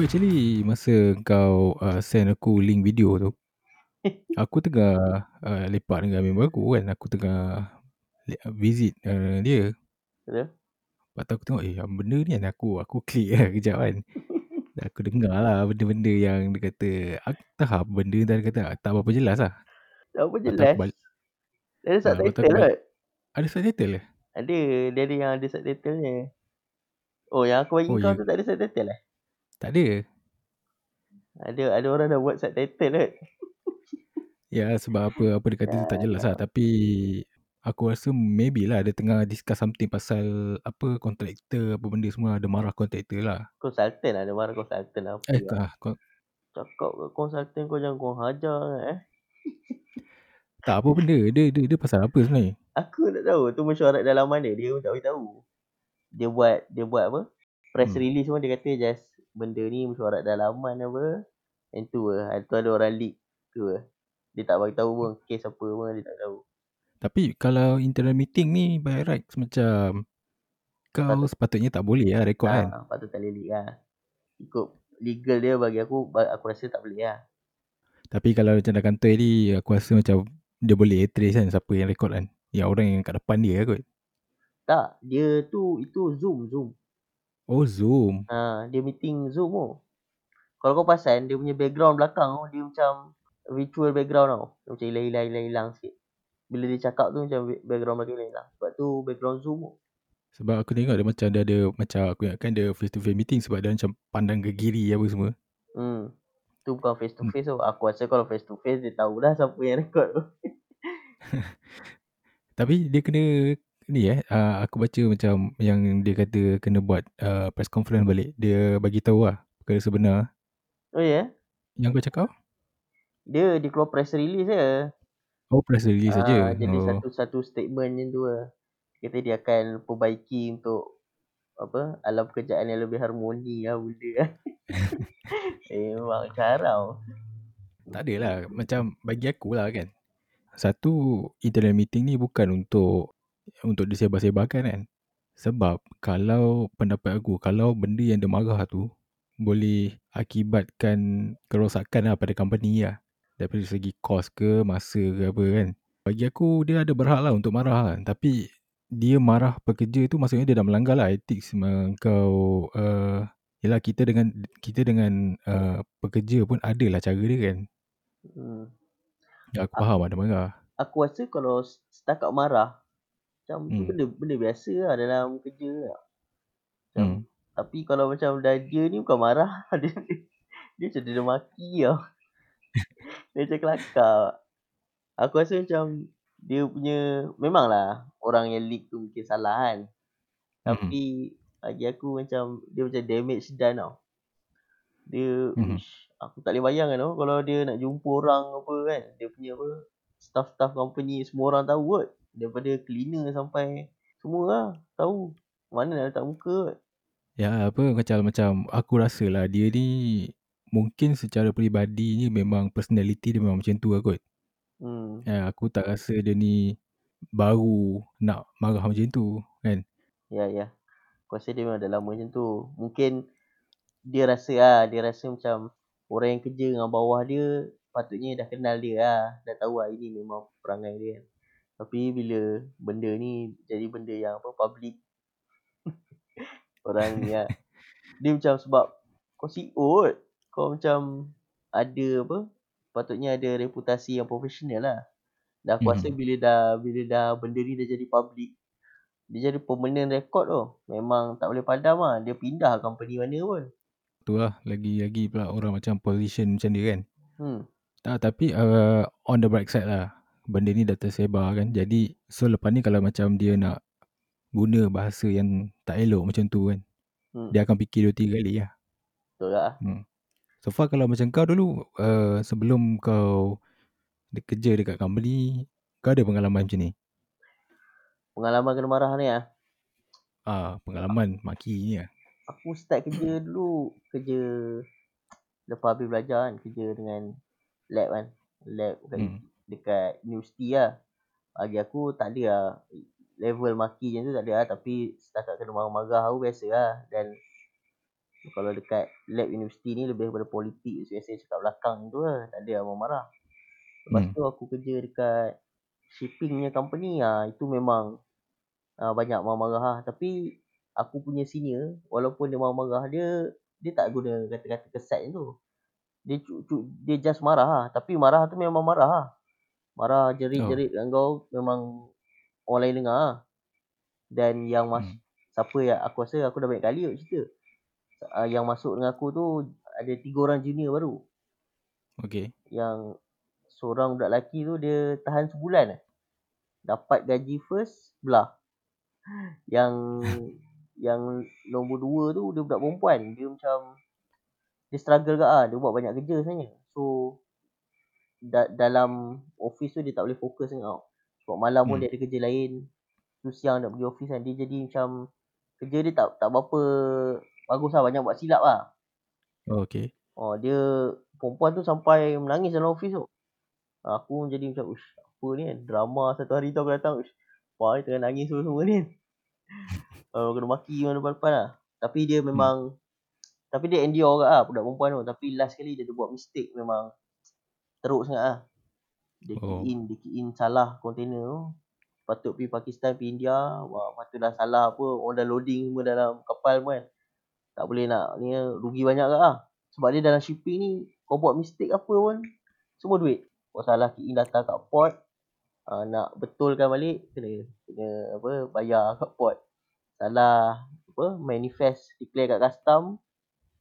Aku actually masa kau uh, send aku link video tu Aku tengah uh, lepak dengan member aku kan Aku tengah visit uh, dia Ya. Lepas tu aku tengok eh benda ni kan aku Aku klik lah kejap kan aku dengar lah benda-benda yang dia kata Aku tahu benda dan dia kata tak apa-apa jelas lah Tak apa jelas. aku balik Dia ada Ah, subtitle kot. balik. Ada subtitle ke? Ada. Dia ada yang ada subtitle nya. Oh yang aku bagi Oh, kau ya. tu tak ada subtitle lah. Tak ada Ada ada orang dah buat subtitle kot. Ya sebab apa apa dia kata tu tak Ya, jelas ya. lah Tapi Aku rasa maybe lah dia tengah discuss something pasal Apa kontraktor apa benda semua Ada marah kontraktor lah Consultant lah. Dia marah consultant lah. Apa Eh lah. ah, kon- Cakap ke consultant kau jangan kau hajar kan, eh. tak apa benda dia, dia dia pasal apa sebenarnya Aku tak tahu tu mesyuarat dalaman dia. Dia pun tak beritahu. Dia buat dia buat apa? Press Hmm. release pun dia kata just benda ni mesyuarat dalaman apa. Yang tu lah. Tu ada orang leak tu lah. Dia tak bagi tahu pun kes apa pun dia tak tahu. Tapi kalau internal meeting ni by rights macam Kau Patut- sepatutnya tak boleh lah rekod kan Ha, patut tak boleh leak lah. Ikut legal dia bagi aku aku rasa tak boleh lah. Tapi kalau macam dah kantor ni Aku rasa macam Dia boleh trace kan siapa yang rekod kan Yang orang yang kat depan dia kot Tak, dia tu itu Zoom, Zoom. Oh Zoom Ha, dia meeting Zoom tu. Kalau kau perasan dia punya background belakang tu dia macam virtual background tau. Dia macam hilang-hilang hilang-hilang sikit. Bila dia cakap tu macam background belakang hilang. Sebab tu background Zoom tu. Sebab aku tengok dia macam dia ada Macam aku ingatkan dia face to face meeting Sebab dia macam pandang ke kiri apa semua Hmm. Tu bukan face to face tu. Aku rasa kalau face to face dia tahu dah siapa yang record tu. Tapi dia kena ni eh uh, aku baca macam yang dia kata kena buat uh, press conference balik. Dia bagi tahu lah perkara sebenar Oh ya? Yeah? yang kau cakap. Dia dia keluar press release je. Oh press release saja. Ah, jadi oh. satu-satu statement macam tu lah. Kata dia akan perbaiki untuk apa alam pekerjaan yang lebih harmoni lah benda lah. eh, memang carau. Tak adalah macam bagi aku lah kan. Satu internal meeting ni bukan untuk untuk disebar-sebarkan kan. Sebab kalau pendapat aku kalau benda yang dia marah tu boleh akibatkan kerosakan lah pada company lah. Daripada segi kos ke, masa ke apa kan. Bagi aku dia ada berhak lah untuk marah kan. Tapi dia marah pekerja tu maksudnya dia dah melanggar lah uh, kau uh, Yelah kita dengan kita dengan uh, pekerja pun ada lah cara dia kan. Hmm. Ya, aku faham ada marah. Aku rasa kalau setakat marah macam tu Hmm. benda benda biasa lah dalam kerja lah. Macam, Hmm. Tapi kalau macam dah dia ni bukan marah. dia, dia macam dia maki tau. dia macam kelakar. Aku rasa macam dia punya memanglah orang yang leak tu mungkin salah kan. Hmm. Tapi bagi aku macam dia macam damage done tau. Dia Mhm. ish, aku tak boleh bayangkan tau kalau dia nak jumpa orang apa kan. Dia punya apa staff-staff company semua orang tahu kot. Daripada cleaner sampai semua lah tahu. Mana nak letak muka kot. Ya apa macam macam aku rasa lah dia ni mungkin secara peribadi ni memang personality dia memang macam tu lah kot. Hmm. Ya, aku tak rasa dia ni baru nak marah macam tu kan. Ya ya. Aku rasa dia memang dah lama macam tu. Mungkin dia rasa lah, dia rasa macam orang yang kerja dengan bawah dia patutnya dah kenal dia lah. Dah tahu lah ini memang perangai dia kan. Tapi bila benda ni jadi benda yang apa public orang ni lah. Dia macam sebab kau CEO kot. Kau macam ada apa patutnya ada reputasi yang profesional lah. Dan aku rasa Mhm. bila dah bila dah benda ni dah jadi public dia jadi permanent record tu. Memang tak boleh padam lah. Dia pindah company mana pun. Tu lah lagi-lagi pula orang macam position macam dia kan. Hmm. Tak tapi uh, on the bright side lah. Benda ni dah tersebar kan. Jadi so lepas ni kalau macam dia nak guna bahasa yang tak elok macam tu kan. Hmm. Dia akan fikir dua tiga kali lah. Betul tak? Hmm. So far kalau macam kau dulu uh, sebelum kau de- kerja dekat company kau ada pengalaman macam ni? Pengalaman kena marah ni lah. Ah, pengalaman maki ni lah. Aku start kerja dulu. Kerja lepas habis belajar kan. Kerja dengan lab kan. Lab kat, Hmm. Dekat universiti lah. Bagi aku tak ada lah. Level maki macam tu tak ada lah. Tapi setakat kena marah-marah aku biasa lah. Dan Kalau dekat lab universiti ni lebih daripada politik biasa cakap belakang tu lah. Tak ada orang marah. Lepas Hmm. tu aku kerja dekat shippingnya company ah itu memang uh, banyak marah-marah lah. Tapi aku punya senior walaupun dia marah-marah dia dia tak guna kata-kata kesat tu. Dia cu, cu, dia just marah lah. Tapi marah tu memang marah lah. Marah jerit-jerit oh. kau memang orang lain dengar lah. Dan yang mas hmm. siapa yang aku rasa aku dah banyak kali kot cerita. Uh, yang masuk dengan aku tu ada tiga orang junior baru. Okay. Yang seorang budak lelaki tu dia tahan sebulan lah. Dapat gaji first belah. Yang yang nombor dua tu dia budak perempuan. Dia macam dia struggle ke ah. Dia buat banyak kerja sebenarnya. So da- dalam office tu dia tak boleh fokus sangat. Sebab malam pun hmm. dia ada kerja lain. Tu siang nak pergi office kan. Dia jadi macam kerja dia tak tak berapa bagus lah. Banyak buat silap lah. Oh, okay. Oh, dia perempuan tu sampai menangis dalam office tu. Aku jadi macam, ush, apa ni kan? Drama satu hari tu aku datang, ush, wah, tengah nangis semua-semua ni. uh, kena maki mana depan-depan lah. Tapi dia memang, hmm. tapi dia endure ke lah budak perempuan tu. Tapi last kali dia buat mistake memang teruk sangat lah. Dia oh. key in, dia key in salah container tu. Patut pergi Pakistan, pergi India. Wah, patut dah salah apa. Orang dah loading semua dalam kapal pun kan. Tak boleh nak, ni rugi banyak ke lah. Sebab dia dalam shipping ni, kau buat mistake apa pun, semua duit. Kau salah key in data kat port, uh, nak betulkan balik, kena, kena apa, bayar kat port. Salah apa, manifest, declare kat custom,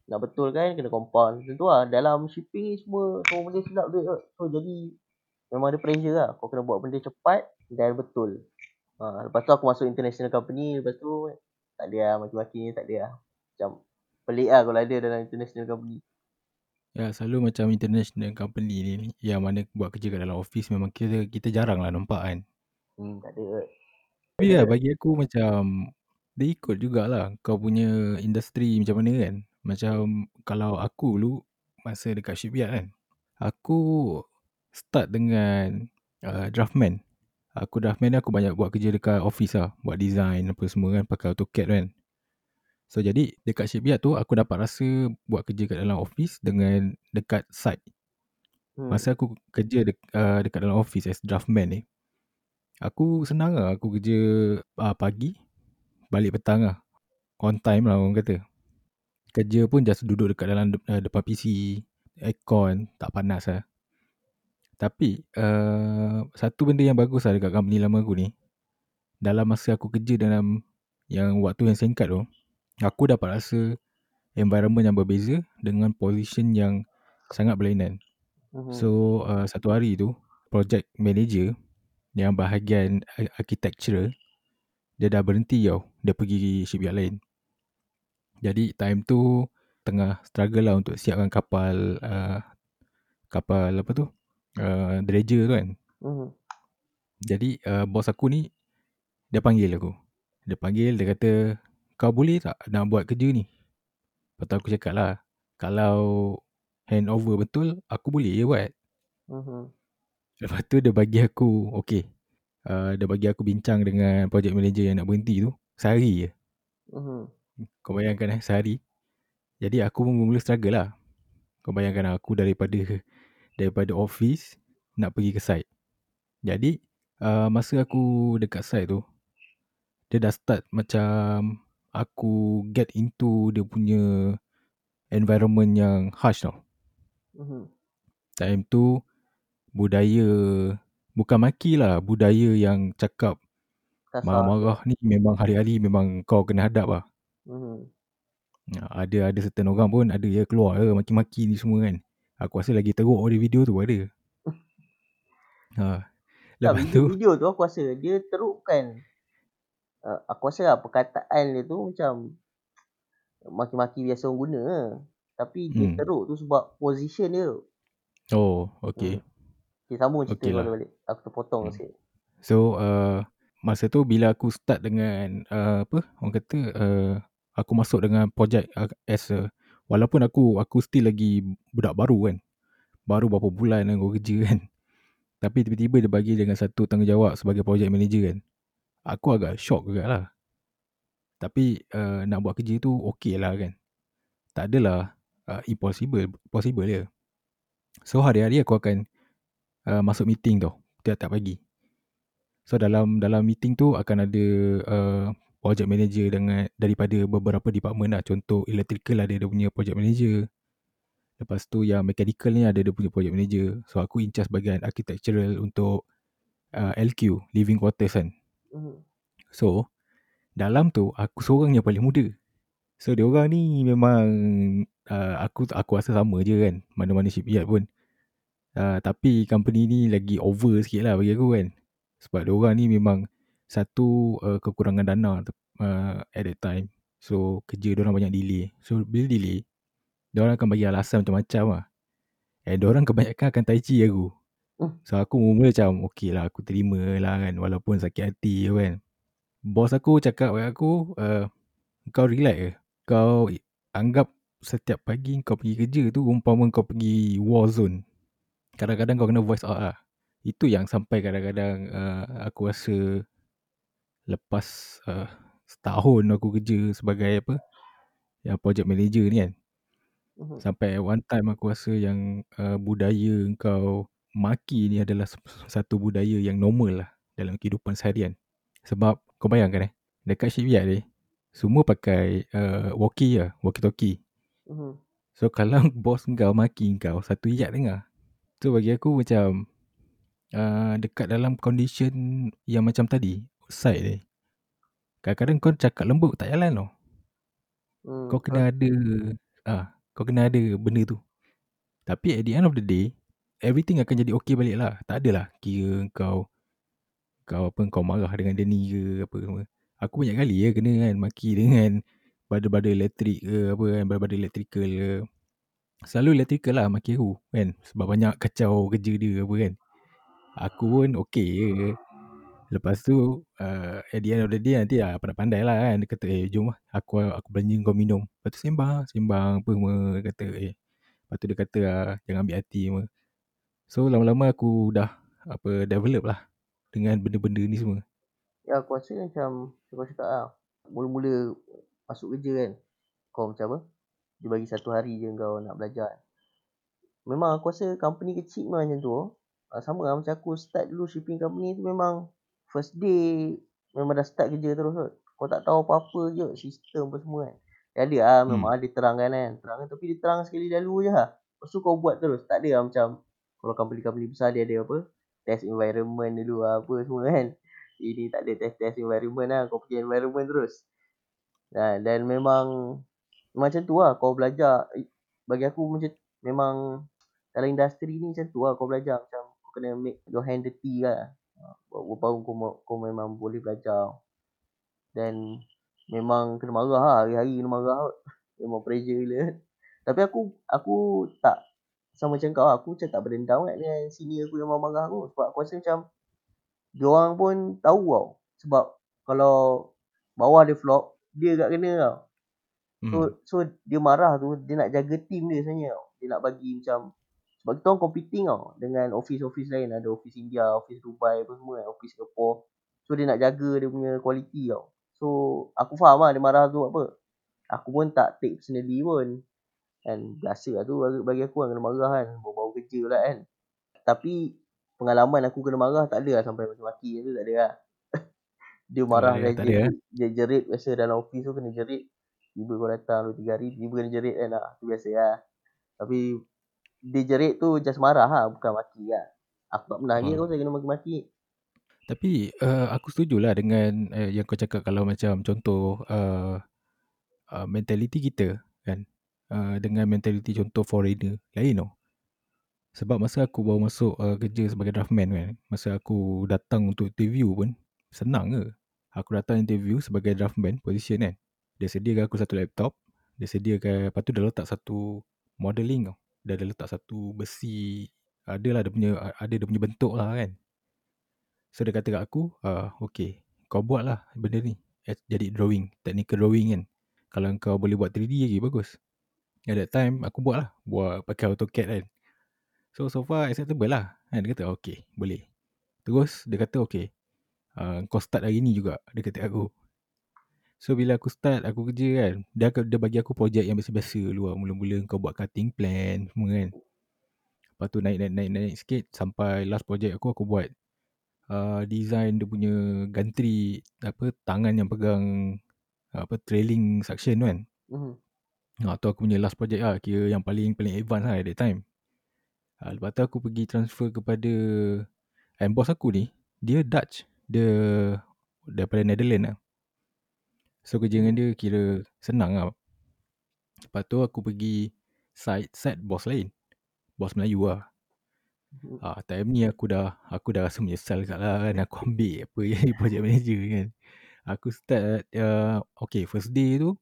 nak betulkan, kena compound. Tentu lah, dalam shipping ni semua, semua benda silap duit kot. So, jadi, memang ada pressure lah. Kau kena buat benda cepat dan betul. Ha, lepas tu aku masuk international company, lepas tu, tak ada lah, maki-maki ni tak ada lah. Macam, pelik lah kalau ada dalam international company. Ya, selalu macam international company ni, yang mana buat kerja kat dalam office, memang kita kita jarang lah nampak kan. Hmm, tak ada. Tapi ya, bagi aku macam, dia ikut jugalah kau punya industri macam mana kan. Macam kalau aku dulu, masa dekat shipyard kan, aku start dengan uh, draftman. Aku draftman aku banyak buat kerja dekat office lah. Buat design apa semua kan, pakai AutoCAD kan. So jadi dekat shipyard tu aku dapat rasa buat kerja kat dalam office dengan dekat site. Hmm. Masa aku kerja de- uh, dekat dalam office as draftman ni. Aku senang lah aku kerja uh, pagi balik petang lah. On time lah orang kata. Kerja pun just duduk dekat dalam de- uh, depan PC, aircon, tak panas lah. Tapi uh, satu benda yang bagus lah dekat company lama aku ni. Dalam masa aku kerja dalam yang waktu yang singkat tu aku dapat rasa environment yang berbeza dengan position yang sangat berlainan. Uh-huh. So uh, satu hari tu project manager yang bahagian architecture dia dah berhenti tau. Dia pergi shipyard lain. Jadi time tu tengah struggle lah untuk siapkan kapal uh, kapal apa tu? Uh, dredger tu kan. Uh-huh. Jadi uh, bos aku ni dia panggil aku. Dia panggil dia kata kau boleh tak nak buat kerja ni? Lepas tu aku cakap lah, kalau handover betul, aku boleh je buat. Uh-huh. Lepas tu dia bagi aku, okay. Uh, dia bagi aku bincang dengan project manager yang nak berhenti tu, sehari je. Uh-huh. Kau bayangkan eh, sehari. Jadi aku pun mula struggle lah. Kau bayangkan aku daripada daripada office nak pergi ke site. Jadi, uh, masa aku dekat site tu, dia dah start macam aku get into dia punya environment yang harsh tau. Uh-huh. Time tu budaya bukan maki lah budaya yang cakap marah-marah ni memang hari-hari memang kau kena hadap lah. Uh-huh. Ada ada certain orang pun ada ya keluar ya maki-maki ni semua kan. Aku rasa lagi teruk dari video tu ada. ha. Lepas tak, tu video tu aku rasa dia teruk kan uh, aku rasa lah perkataan dia tu macam maki-maki biasa orang guna lah. Tapi dia hmm. teruk tu sebab position dia. Oh, okay. Hmm. Okay, sambung cerita okay lah. balik. Aku terpotong hmm. sikit. So, uh, masa tu bila aku start dengan, uh, apa, orang kata, uh, aku masuk dengan projek as a, walaupun aku aku still lagi budak baru kan. Baru berapa bulan aku kerja kan. Tapi tiba-tiba dia bagi dengan satu tanggungjawab sebagai project manager kan aku agak shock juga lah. Tapi uh, nak buat kerja tu okey lah kan. tak adalah uh, impossible. Possible je. So hari-hari aku akan uh, masuk meeting tu. Tiap-tiap pagi. So dalam dalam meeting tu akan ada uh, project manager dengan daripada beberapa department lah. Contoh electrical ada dia punya project manager. Lepas tu yang mechanical ni ada dia punya project manager. So aku in charge bagian architectural untuk uh, LQ, living quarters kan. Mhm. So dalam tu aku seorang yang paling muda. So dia orang ni memang uh, aku aku rasa sama je kan. Mana-mana shipyard pun. Uh, tapi company ni lagi over sikit lah bagi aku kan. Sebab dia orang ni memang satu uh, kekurangan dana uh, at that time. So kerja dia orang banyak delay. So bila delay, dia orang akan bagi alasan macam-macam lah. And dia orang kebanyakan akan tai chi aku. Hmm. So aku mula macam okay lah aku terima lah kan. Walaupun sakit hati kan. Bos aku cakap kat aku, uh, kau relax ke? Kau anggap setiap pagi kau pergi kerja tu umpama kau pergi war zone. Kadang-kadang kau kena voice out lah. Itu yang sampai kadang-kadang uh, aku rasa lepas uh, setahun aku kerja sebagai apa yang project manager ni kan. Mhm. Sampai one time aku rasa yang uh, budaya kau maki ni adalah satu budaya yang normal lah dalam kehidupan seharian. Sebab kau bayangkan eh, dekat shipyard ni, semua pakai uh, walkie lah, walkie-talkie. Mhm. So kalau bos kau maki kau, satu yard dengar. So bagi aku macam uh, dekat dalam condition yang macam tadi, side ni. Kadang-kadang kau cakap lembut tak jalan tau. Hmm. Kau kena ada ah, kau kena ada benda tu. Tapi at the end of the day, everything akan jadi okay balik lah. Tak adalah kira kau kau apa kau marah dengan dia ni ke apa semua. Aku banyak kali ya kena kan maki dengan bada-bada elektrik ke apa kan, bada-bada electrical ke. Selalu electrical lah maki aku kan. Sebab banyak kacau kerja dia apa kan. Aku pun okay je. Lepas tu uh, at the end of the day nanti lah pandai-pandai lah kan. Dia kata eh jom lah aku, aku belanja kau minum. Lepas tu sembang, sembang apa semua. Dia kata eh. Lepas tu dia kata lah jangan ambil hati semua. So lama-lama aku dah apa develop lah dengan benda-benda ni semua. Ya aku rasa macam macam kau cakap lah. Mula-mula masuk kerja kan. Kau macam apa? Dia bagi satu hari je kau nak belajar. Memang aku rasa company kecil memang macam tu. Ah, Sama lah macam aku start dulu shipping company tu memang first day memang dah start kerja terus kot. Kau tak tahu apa-apa je sistem apa semua kan. Dia ada lah memang ada terangkan kan. Terangkan tapi dia terang sekali dahulu je lah. Lepas tu kau buat terus. Tak ada lah macam kalau company-company besar dia ada apa. Test environment dulu lah apa semua kan. Ini tak ada test-test environment lah. Kau pergi environment terus. Dan, dan memang macam tu lah kau belajar. Bagi aku macam memang dalam industri ni macam tu lah kau belajar. Macam kau kena make your hand dirty lah. Baru, baru kau, kau memang boleh belajar. Dan memang kena marah lah. Hari-hari kena marah kot. Memang pressure gila. Tapi aku aku tak sama macam kau lah. Aku macam tak berdendam kan dengan senior aku yang marah aku. Sebab aku rasa macam diorang pun tahu tau. Sebab kalau bawah dia flop, dia agak kena tau. So, Hmm. so dia marah tu, dia nak jaga team dia sebenarnya tau. Dia nak bagi macam, sebab kita orang competing tau dengan office-office lain. Ada office India, office Dubai apa semua kan, office Singapore. So dia nak jaga dia punya quality tau. So aku faham lah dia marah tu apa. Aku pun tak take personally pun. Kan biasa lah tu bagi- aku kan kena marah kan. Baru-baru kerja pula kan. Tapi pengalaman aku kena marah tak ada lah sampai maki-maki tu tak ada lah. dia marah dia, tak dia, ada, eh? dia jerit biasa dalam office tu kena jerit. Tiba kau datang 2-3 hari, tiba kena jerit kan lah. Tu biasa lah. Tapi dia jerit tu just marah lah, bukan maki lah. Aku tak pernah lagi Oh. kau saya kena maki-maki. Tapi uh, aku setuju lah dengan uh, yang kau cakap kalau macam contoh uh, uh, mentality kita kan uh, dengan mentality contoh foreigner lain tau. Sebab masa aku baru masuk uh, kerja sebagai draftman kan, masa aku datang untuk interview pun senang ke. Aku datang interview sebagai draftman position kan. Dia sediakan aku satu laptop, dia sediakan lepas tu dia letak satu modeling tau. Dia ada letak satu besi, adalah dia punya ada dia punya bentuk lah kan. So dia kata kat aku, uh, okay, kau buat lah benda ni. Eh, Jadi drawing, technical drawing kan. Kalau kau boleh buat 3D lagi bagus. At that time aku buat lah, buat pakai AutoCAD kan. So so far acceptable lah. Kan dia kata okay, boleh. Terus dia kata okay, uh, kau start hari ni juga. Dia kata kat aku. So bila aku start aku kerja kan Dia, dia bagi aku projek yang biasa-biasa dulu lah Mula-mula kau buat cutting plan semua kan. Lepas tu naik-naik-naik sikit Sampai last projek aku aku buat uh, Design dia punya gantri Apa tangan yang pegang apa Trailing suction kan. Mhm. Ha, tu aku punya last project lah. Kira yang paling paling advance lah at that time. Ha, Lepas tu aku pergi transfer kepada And boss aku ni. Dia Dutch. Dia Daripada Netherlands lah So kerja dengan dia kira senang lah. Lepas tu aku pergi Side Side boss lain. Boss Melayu lah. Mhm. ha, Time ni aku dah Aku dah rasa menyesal kat lah kan Aku ambil apa yang project manager kan. Aku start uh, Okay first day tu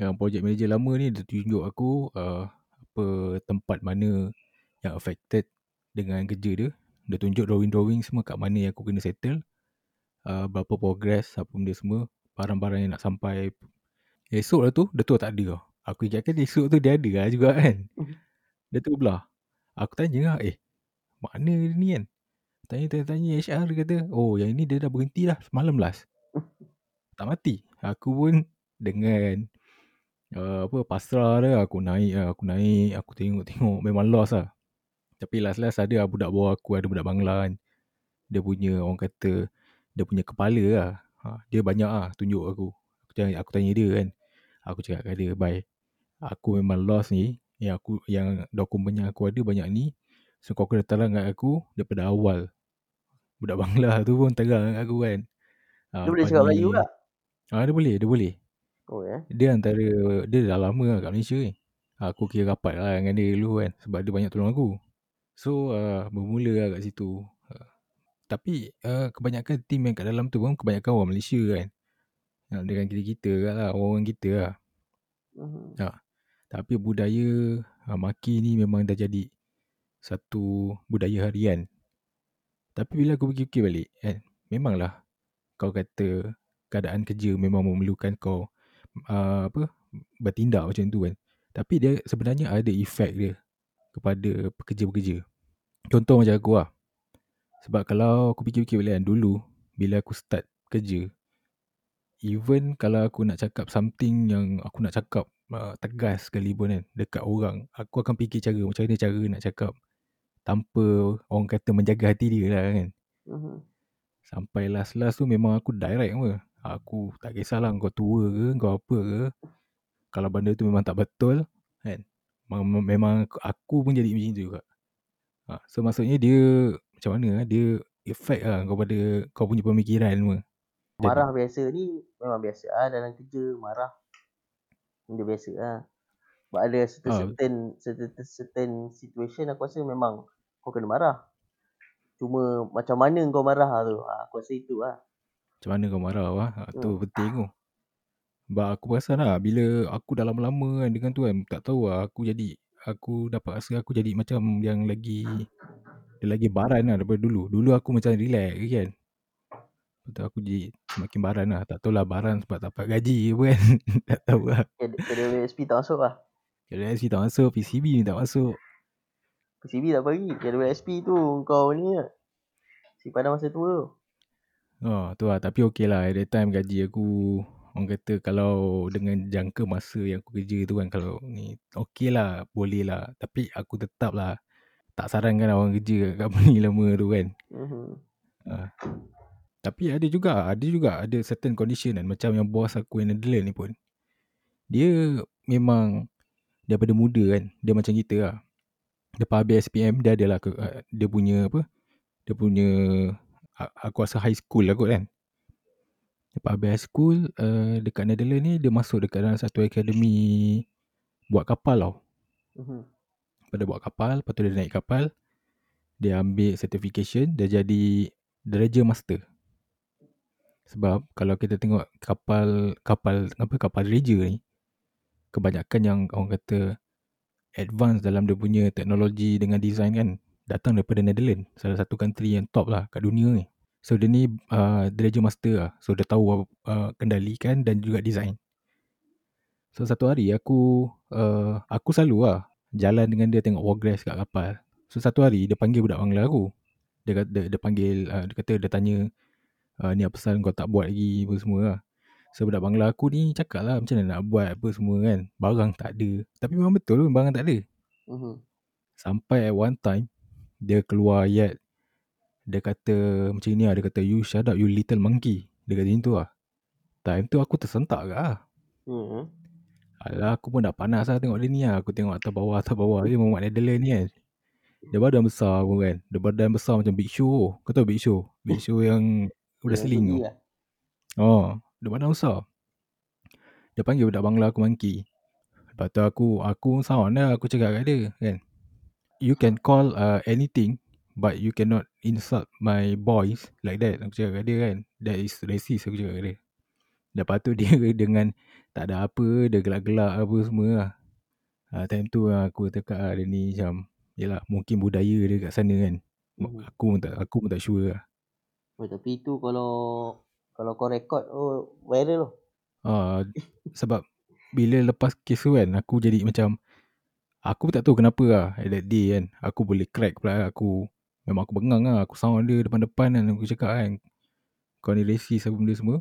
Yang project manager lama ni Dia tunjuk aku uh, Apa tempat mana Yang affected Dengan kerja dia. Dia tunjuk drawing-drawing semua Kat mana yang aku kena settle uh, Berapa progress Apa benda semua Barang-barang yang nak sampai Esok lah tu Dia tu tak ada tau. Aku ingatkan esok tu dia ada lah juga kan. Mhm. Dia tu belah. Aku tanya lah Eh mana dia ni kan? Tanya-tanya HR dia kata Oh yang ini dia dah berhenti lah Semalam last. Tak mati. Aku pun Dengan uh, Apa Pasrah dia Aku naik lah Aku naik Aku tengok-tengok Memang lost lah. Tapi last-last ada lah Budak bawah aku Ada budak Bangla kan. Dia punya orang kata Dia punya kepala lah ha, Dia banyak lah Tunjuk aku Aku tanya, aku tanya dia kan Aku cakap kat dia Bye Aku memang lost ni Yang aku Yang dokumen yang aku ada Banyak ni So kau kena terang kat aku Daripada awal Budak Bangla tu pun terang kat aku kan ha, Dia boleh cakap Melayu tak? Ah dia boleh, dia boleh. Oh ya. Dia antara dia dah lama lah kat Malaysia ni. Aku kira rapat lah dengan dia dulu kan sebab dia banyak tolong aku. So uh, bermula lah kat situ. Tapi uh, kebanyakan tim yang kat dalam tu pun kebanyakan orang Malaysia kan. Uh, dengan kita-kita lah, orang kita lah. Mhm. Tapi budaya uh, maki ni memang dah jadi satu budaya harian. Tapi bila aku fikir-fikir balik kan, memanglah kau kata keadaan kerja memang memerlukan kau uh, apa bertindak macam tu kan. Tapi dia sebenarnya ada efek dia kepada pekerja-pekerja. Contoh macam aku lah. Sebab kalau aku fikir-fikir balik kan dulu bila aku start kerja even kalau aku nak cakap something yang aku nak cakap uh, tegas sekali pun kan dekat orang, aku akan fikir cara macam mana cara nak cakap tanpa orang kata menjaga hati dia lah kan. Mhm. Sampai last-last tu memang aku direct apa. Aku tak kisahlah kau tua ke, kau apa ke. Kalau benda tu memang tak betul, kan. Memang, aku pun jadi macam tu juga. Ha, so maksudnya dia, macam mana lah, dia effect lah kau pada kau punya pemikiran semua. Marah biasa ni memang biasa ah dalam kerja marah. Benda biasa ah. Sebab ada certain, Ah. certain, certain, certain situation aku rasa memang kau kena marah. Cuma macam mana kau marah tu. Ah, aku rasa itu lah. Macam mana kau marah lah. Ha, tu Hmm. penting tu. Sebab aku perasan lah, bila aku dah lama-lama kan dengan tu kan, tak tahu lah aku jadi, aku dapat rasa aku jadi macam yang lagi, dia lagi baran lah daripada dulu. Dulu aku macam relax je kan. Betul aku jadi semakin baran lah. Tak tahu lah baran sebab tak dapat gaji ke kan. tak tahu lah. KWSP tak masuk lah. KLSC tak masuk, PCB ni tak masuk. PCB tak bagi. KWSP tu kau ni lah. Simpanan masa tua tu. Oh, tu lah. Tapi okey lah. At that time gaji aku, orang kata kalau dengan jangka masa yang aku kerja tu kan, kalau ni okey lah, boleh lah. Tapi aku tetap lah tak sarankan orang kerja kat company lama tu kan. Mhm. Tapi ada juga, ada juga ada certain condition kan. Macam yang bos aku yang Netherlands ni pun. Dia memang daripada muda kan. Dia macam kita lah. Lepas habis SPM, dia adalah ke, uh, dia punya apa. Dia punya, a- aku rasa high school lah kot kan. Lepas habis high school, uh, dekat Netherlands ni, dia masuk dekat dalam satu akademi buat kapal tau. Mhm. Lepas dia buat kapal, lepas tu dia naik kapal. Dia ambil certification, dia jadi deraja master. Sebab kalau kita tengok kapal kapal apa kapal deraja ni kebanyakan yang orang kata advance dalam dia punya teknologi dengan design kan datang daripada Netherlands, salah satu country yang top lah kat dunia ni. So dia ni uh, deraja master lah. So dia tahu uh, kendalikan dan juga design. So satu hari aku uh, aku selalu lah jalan dengan dia tengok progress kat kapal. So satu hari dia panggil budak Bangla aku. Dia kata dia, dia panggil uh, dia kata dia tanya uh, ni apa pasal kau tak buat lagi apa semua lah. So budak bangla aku ni cakap lah macam mana nak buat apa semua kan. Barang tak ada. Tapi memang betul pun barang tak ada. Mhm. Sampai at one time, dia keluar ayat. Dia kata macam ni lah. Dia kata, you shut up you little monkey. Dia kata macam tu lah. Time tu aku tersentak ke lah. Mhm. Alah aku pun dah panas lah tengok dia ni lah. Aku tengok atas bawah atas bawah. Dia Muhammad Netherlands ni kan. Dia badan besar pun kan. Dia badan besar macam Big Show. Kau tahu Big Show? Big Show yang wrestling tu. Lah. Oh, dia badan besar. Dia panggil budak Bangla aku monkey. Lepas tu aku, aku sound lah aku cakap kat dia kan. You can call uh, anything but you cannot insult my boys like that. Aku cakap kat dia kan. That is racist aku cakap kat dia. Lepas tu dia dengan tak ada apa, dia gelak-gelak apa semua lah. Uh, time tu lah aku cakap lah dia ni macam, yelah mungkin budaya dia kat sana kan. Mhm. Aku pun tak, aku pun tak sure lah. Oh, tapi tu kalau kalau kau rekod oh viral tu. Ah, sebab bila lepas kes tu kan, aku jadi macam, aku tak tahu kenapa lah at that day kan. Aku boleh crack pula aku, memang aku bengang lah. Aku sound dia depan-depan kan. Aku cakap kan, kau ni racist apa benda semua.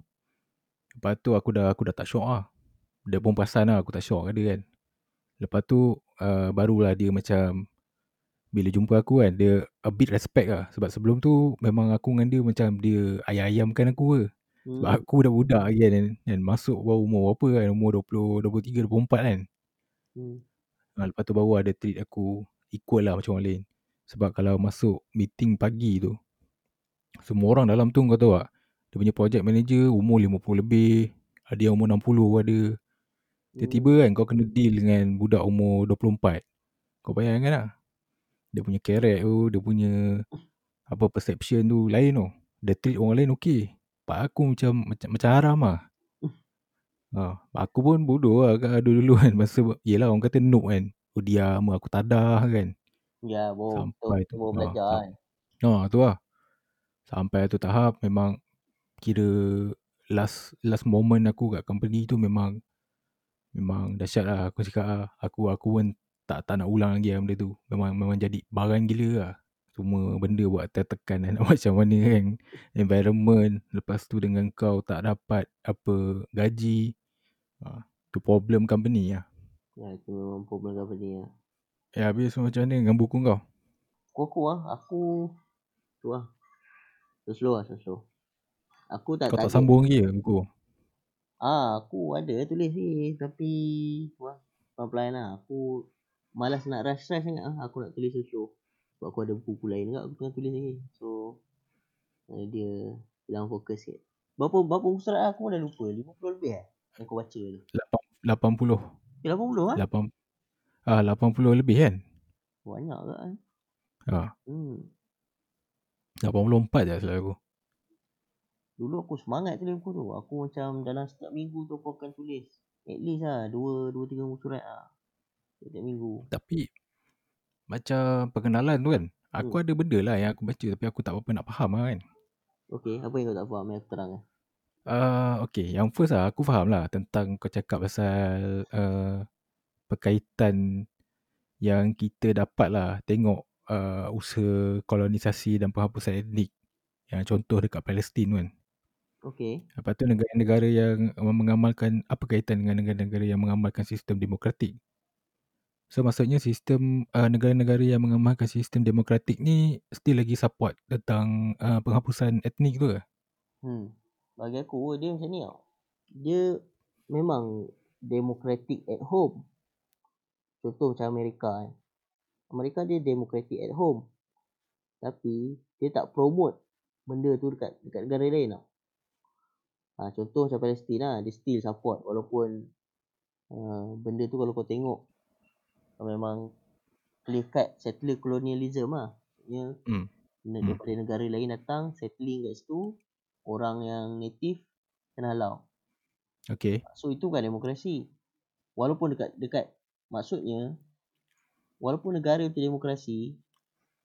Lepas tu aku dah aku dah tak syok lah. Dia pun perasan lah aku tak syok dia kan. Lepas tu uh, barulah dia macam bila jumpa aku kan dia a bit respect lah sebab sebelum tu memang aku dengan dia macam dia ayam-ayamkan aku ke. Sebab Hmm. aku dah budak lagi kan, kan masuk baru umur berapa kan umur 20 23 24 kan. Hmm. Ha, lepas tu baru ada treat aku equal lah macam orang lain. Sebab kalau masuk meeting pagi tu semua orang dalam tu kau tahu tak dia punya project manager umur 50 lebih ada yang umur 60 ada Tiba-tiba kan kau kena deal dengan budak umur 24. Kau bayangkan lah. Dia punya carrot tu, dia punya apa perception tu lain tu. Dia treat orang lain okey. Pak aku macam macam, macam haram lah. Ha, aku pun bodoh lah kat dulu-dulu kan. Masa, yelah orang kata noob kan. Oh diam, aku tadah kan. Ya, baru Sampai tu tu. baru Ha, belajar sam- kan. Ha, tu lah. Sampai tu tahap memang kira last last moment aku kat company tu memang memang dahsyat lah. Aku cakap lah, aku aku pun tak tak nak ulang lagi lah benda tu. Memang memang jadi barang gila lah. Semua benda buat tertekan kan. Macam mana kan. Environment. Lepas tu dengan kau tak dapat apa gaji. Ha, tu problem company lah. Ya, itu memang problem company lah. Ya habis macam mana dengan buku kau? Aku aku lah, aku tu lah. So slow lah, so slow. Aku tak Kau tak target. sambung lagi ke buku? Ah, aku ada tulis ni tapi wah, pelan-pelan lah. Aku malas nak rush-rush sangat lah. Aku nak tulis slow. Sebab aku ada buku lain juga aku tengah tulis lagi. So uh, dia hilang fokus sikit. Berapa berapa buku surat lah? aku dah lupa. 50 lebih eh yang aku baca tu. Lapan- 80. Eh 80 ah? Lapan, ah, 80 lebih kan? Banyak ke kan? Ha, Hmm. 84 je selalu aku. Dulu aku semangat tulis buku tu. Aku macam dalam setiap minggu tu aku akan tulis. At least lah 2 2 3 buku surat lah. Setiap minggu. Tapi macam perkenalan tu kan. Aku Hmm. ada benda lah yang aku baca tapi aku tak apa-apa nak faham lah kan. Okay, apa yang kau tak faham yang aku terang eh? Uh, okay, yang first lah aku faham lah tentang kau cakap pasal uh, perkaitan yang kita dapat lah tengok uh, usaha kolonisasi dan penghapusan etnik. Yang contoh dekat Palestin kan. Okay. Lepas tu negara-negara yang mengamalkan, apa kaitan dengan negara-negara yang mengamalkan sistem demokratik? So maksudnya sistem uh, negara-negara yang mengamalkan sistem demokratik ni still lagi support tentang uh, penghapusan etnik tu ke? Hmm. Bagi aku dia macam ni tau. Dia memang democratic at home. Contoh macam Amerika kan. Amerika dia democratic at home. Tapi dia tak promote benda tu dekat dekat negara lain tau. Ha, contoh macam Palestin lah, dia still support walaupun uh, benda tu kalau kau tengok memang clear cut settler colonialism lah. Maksudnya Hmm. Hmm. daripada negara lain datang settling kat situ, orang yang native kena halau. Okay. So itu bukan demokrasi. Walaupun dekat dekat maksudnya walaupun negara itu demokrasi,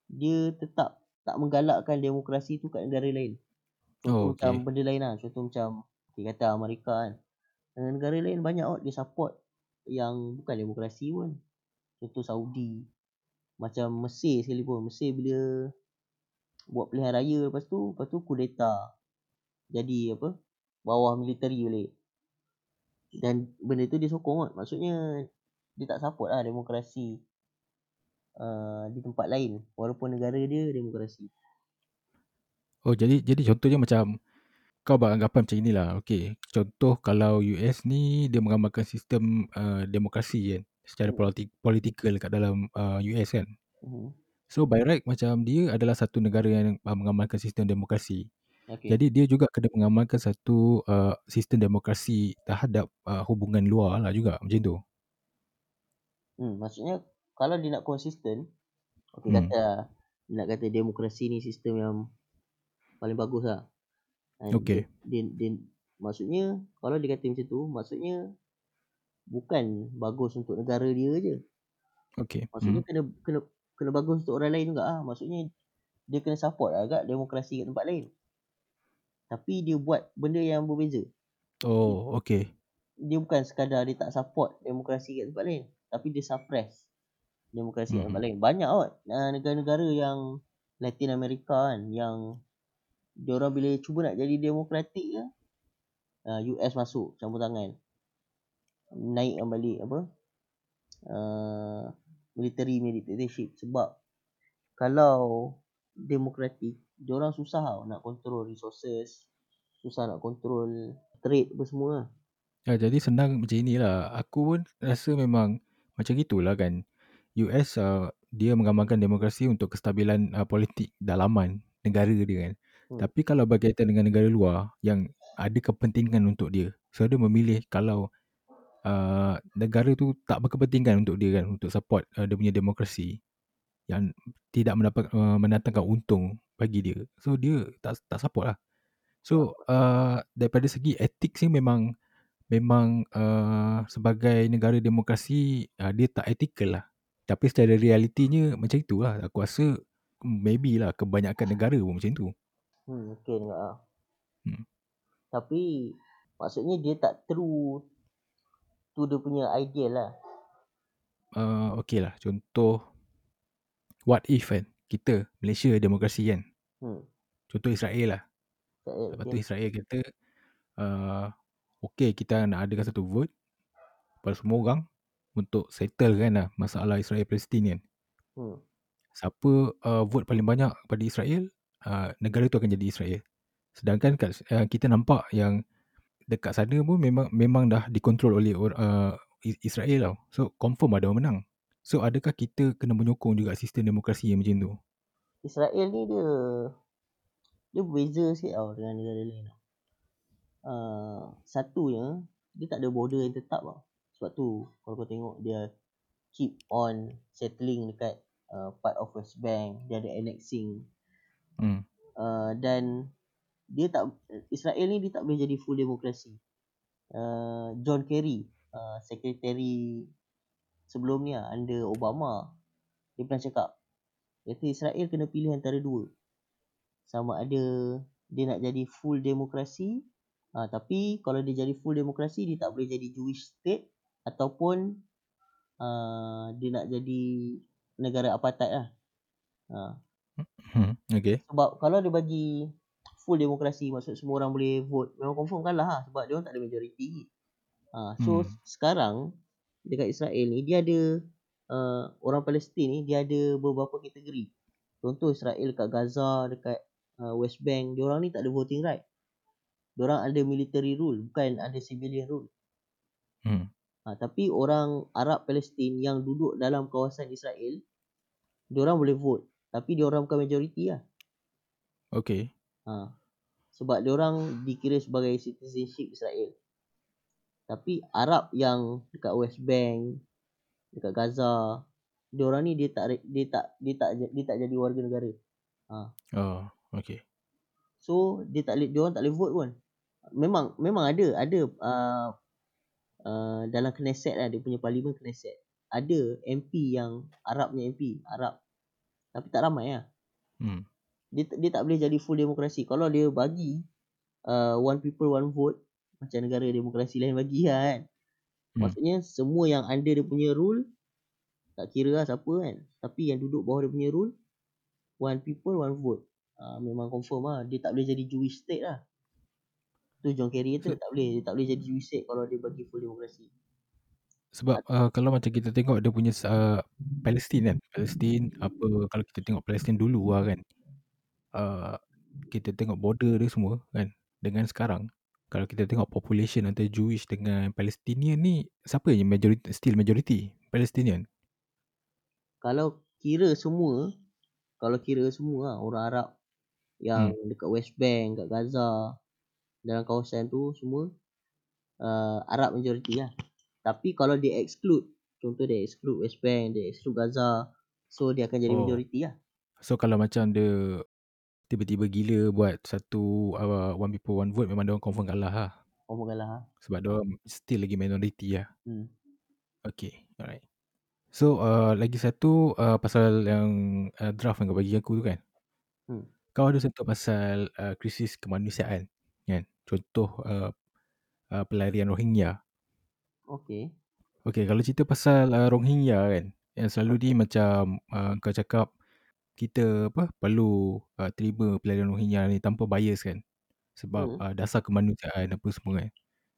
dia tetap tak menggalakkan demokrasi tu kat negara lain. Contoh Oh, macam okay. benda lain lah. Contoh macam kita kata Amerika kan. Dan negara lain banyak out dia support yang bukan demokrasi pun. Contoh Saudi. Macam Mesir sekalipun. Mesir bila buat pilihan raya lepas tu, lepas tu kudeta. Jadi apa? Bawah militeri balik. Dan benda tu dia sokong kot. Maksudnya dia tak support lah demokrasi uh, di tempat lain. Walaupun negara dia demokrasi. Oh jadi jadi contohnya macam kau beranggapan macam inilah. Okay. Contoh kalau US ni dia mengamalkan sistem uh, demokrasi kan. Secara Hmm. politik, politikal kat dalam uh, US kan. Hmm. So by right macam dia adalah satu negara yang uh, mengamalkan sistem demokrasi. Okay. Jadi dia juga kena mengamalkan satu uh, sistem demokrasi terhadap uh, hubungan luar lah juga macam tu. Hmm, maksudnya kalau dia nak konsisten, okey Hmm. kata dia nak kata demokrasi ni sistem yang paling bagus lah. And Okey. Dia, dia, dia, maksudnya kalau dia kata macam tu, maksudnya bukan bagus untuk negara dia je. Okay. Maksudnya Hmm. kena kena kena bagus untuk orang lain juga ah. Maksudnya dia kena support lah agak demokrasi kat tempat lain. Tapi dia buat benda yang berbeza. Oh, okay. Dia bukan sekadar dia tak support demokrasi kat tempat lain, tapi dia suppress demokrasi kat Hmm. tempat lain. Banyak kot uh, negara-negara yang Latin America kan yang dia orang bila cuba nak jadi demokratik ke uh, US masuk campur tangan. Naikkan balik apa? Uh, military dictatorship sebab kalau demokratik dia orang susah tau nak control resources susah nak control trade apa semua. Ya, jadi senang macam inilah. Aku pun rasa memang macam itulah kan. US uh, dia mengamalkan demokrasi untuk kestabilan uh, politik dalaman negara dia kan. Hmm. Tapi kalau berkaitan dengan negara luar yang ada kepentingan untuk dia. So dia memilih kalau uh, negara tu tak berkepentingan untuk dia kan untuk support uh, dia punya demokrasi yang tidak mendapat uh, mendatangkan untung bagi dia. So dia tak tak support lah. So uh, daripada segi etik sih memang memang uh, sebagai negara demokrasi uh, dia tak ethical lah. Tapi secara realitinya macam itulah. Aku rasa maybe lah kebanyakan negara pun macam tu. Hmm, mungkin lah. Hmm. Tapi maksudnya dia tak true tu dia punya ideal lah. Uh, okay lah. Contoh what if kan. Kita Malaysia demokrasi kan. Hmm. Contoh Israel lah. Israel, Lepas tu dia, Israel kata uh, okay kita nak adakan satu vote pada semua orang untuk settle kan lah masalah Israel Palestin kan. hmm. Siapa uh, vote paling banyak pada Israel, uh, negara tu akan jadi Israel. Sedangkan kat, uh, kita nampak yang dekat sana pun memang memang dah dikontrol oleh uh, Israel tau. So confirm ada orang menang. So adakah kita kena menyokong juga sistem demokrasi yang macam tu? Israel ni dia dia berbeza sikit tau dengan negara lain tau. Uh, satunya dia tak ada border yang tetap tau. Sebab tu kalau kau tengok dia keep on settling dekat uh, part of West Bank, dia ada annexing Hmm. uh, dan dia tak Israel ni dia tak boleh jadi full demokrasi. Uh, John Kerry, uh, secretary sebelum ni lah, under Obama, dia pernah cakap, kata Israel kena pilih antara dua. Sama ada dia nak jadi full demokrasi, uh, tapi kalau dia jadi full demokrasi, dia tak boleh jadi Jewish state ataupun uh, dia nak jadi negara apartheid lah. Uh, Hmm. Okay. sebab kalau dia bagi full demokrasi maksud semua orang boleh vote memang confirm kalah lah sebab dia orang tak ada majoriti. Ha, so hmm. sekarang dekat Israel ni dia ada uh, orang Palestin ni dia ada beberapa kategori. Contoh Israel dekat Gaza, dekat uh, West Bank, dia orang ni tak ada voting right. Dia orang ada military rule, bukan ada civilian rule. Hmm. Ha, tapi orang Arab Palestin yang duduk dalam kawasan Israel, dia orang boleh vote. Tapi dia orang bukan majoriti lah. Okay. Ha. Sebab dia orang dikira sebagai citizenship Israel. Tapi Arab yang dekat West Bank, dekat Gaza, dia orang ni dia tak dia tak dia tak dia tak jadi warga negara. Ha. Oh, okay. So dia tak dia orang tak boleh vote pun. Memang memang ada ada uh, uh, dalam Knesset lah dia punya parlimen Knesset. Ada MP yang Arab punya MP, Arab. Tapi tak ramai lah. Hmm. dia dia tak boleh jadi full demokrasi. Kalau dia bagi uh, one people one vote macam negara demokrasi lain bagi lah kan. Hmm. Maksudnya semua yang under dia punya rule tak kira lah siapa kan. Tapi yang duduk bawah dia punya rule one people one vote. Uh, memang confirm lah dia tak boleh jadi Jewish state lah. Tu John Kerry So, kata tak boleh. Dia tak boleh jadi USAID kalau dia bagi full demokrasi. Sebab uh, kalau macam kita tengok dia punya uh, Palestin kan. Palestin apa kalau kita tengok Palestin dulu lah kan. Uh, kita tengok border dia semua kan. Dengan sekarang. Kalau kita tengok population antara Jewish dengan Palestinian ni. Siapa yang majority, still majority? Palestinian. Kalau kira semua. Kalau kira semua lah, orang Arab. Yang Hmm. dekat West Bank, kat Gaza. Dalam kawasan tu semua. Uh, Arab majority lah. Tapi kalau dia exclude. Contoh dia exclude West Bank. Dia exclude Gaza. So dia akan jadi Oh. majority lah. So kalau macam dia tiba-tiba gila buat satu uh, one people one vote memang dia orang confirm kalah lah. Orang kalah lah. Sebab dia orang still lagi minority lah. Hmm. Okay, alright. So uh, lagi satu uh, pasal yang uh, draft yang kau bagi aku tu kan. Hmm. Kau ada satu pasal uh, krisis kemanusiaan kan. Contoh uh, uh, pelarian Rohingya. Okay. Okay, kalau cerita pasal uh, Rohingya kan. Yang selalu ni macam uh, kau cakap kita apa perlu uh, terima pelarian Rohingya ni tanpa bias kan. Sebab Hmm. uh, dasar kemanusiaan apa semua kan.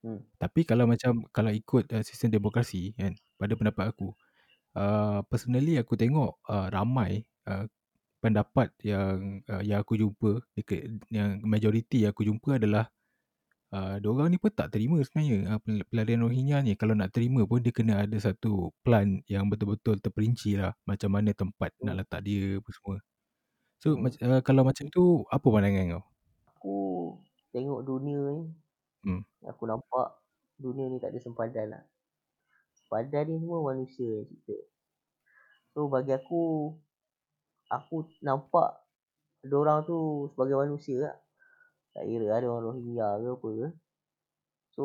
Hmm. Tapi kalau macam kalau ikut uh, sistem demokrasi kan pada pendapat aku uh, personally aku tengok uh, ramai uh, pendapat yang uh, yang aku jumpa dekat yang majoriti yang aku jumpa adalah uh, diorang ni pun tak terima sebenarnya uh, pel- pelarian Rohingya ni kalau nak terima pun dia kena ada satu plan yang betul-betul terperinci lah macam mana tempat Hmm. nak letak dia apa semua. So Hmm. uh, kalau macam tu apa pandangan kau? Aku tengok dunia ni. Hmm. Aku nampak dunia ni tak ada sempadan lah. Sempadan ni semua manusia yang cipta. So bagi aku, aku nampak orang tu sebagai manusia lah. Tak kira ada orang Rohingya ke apa ke. So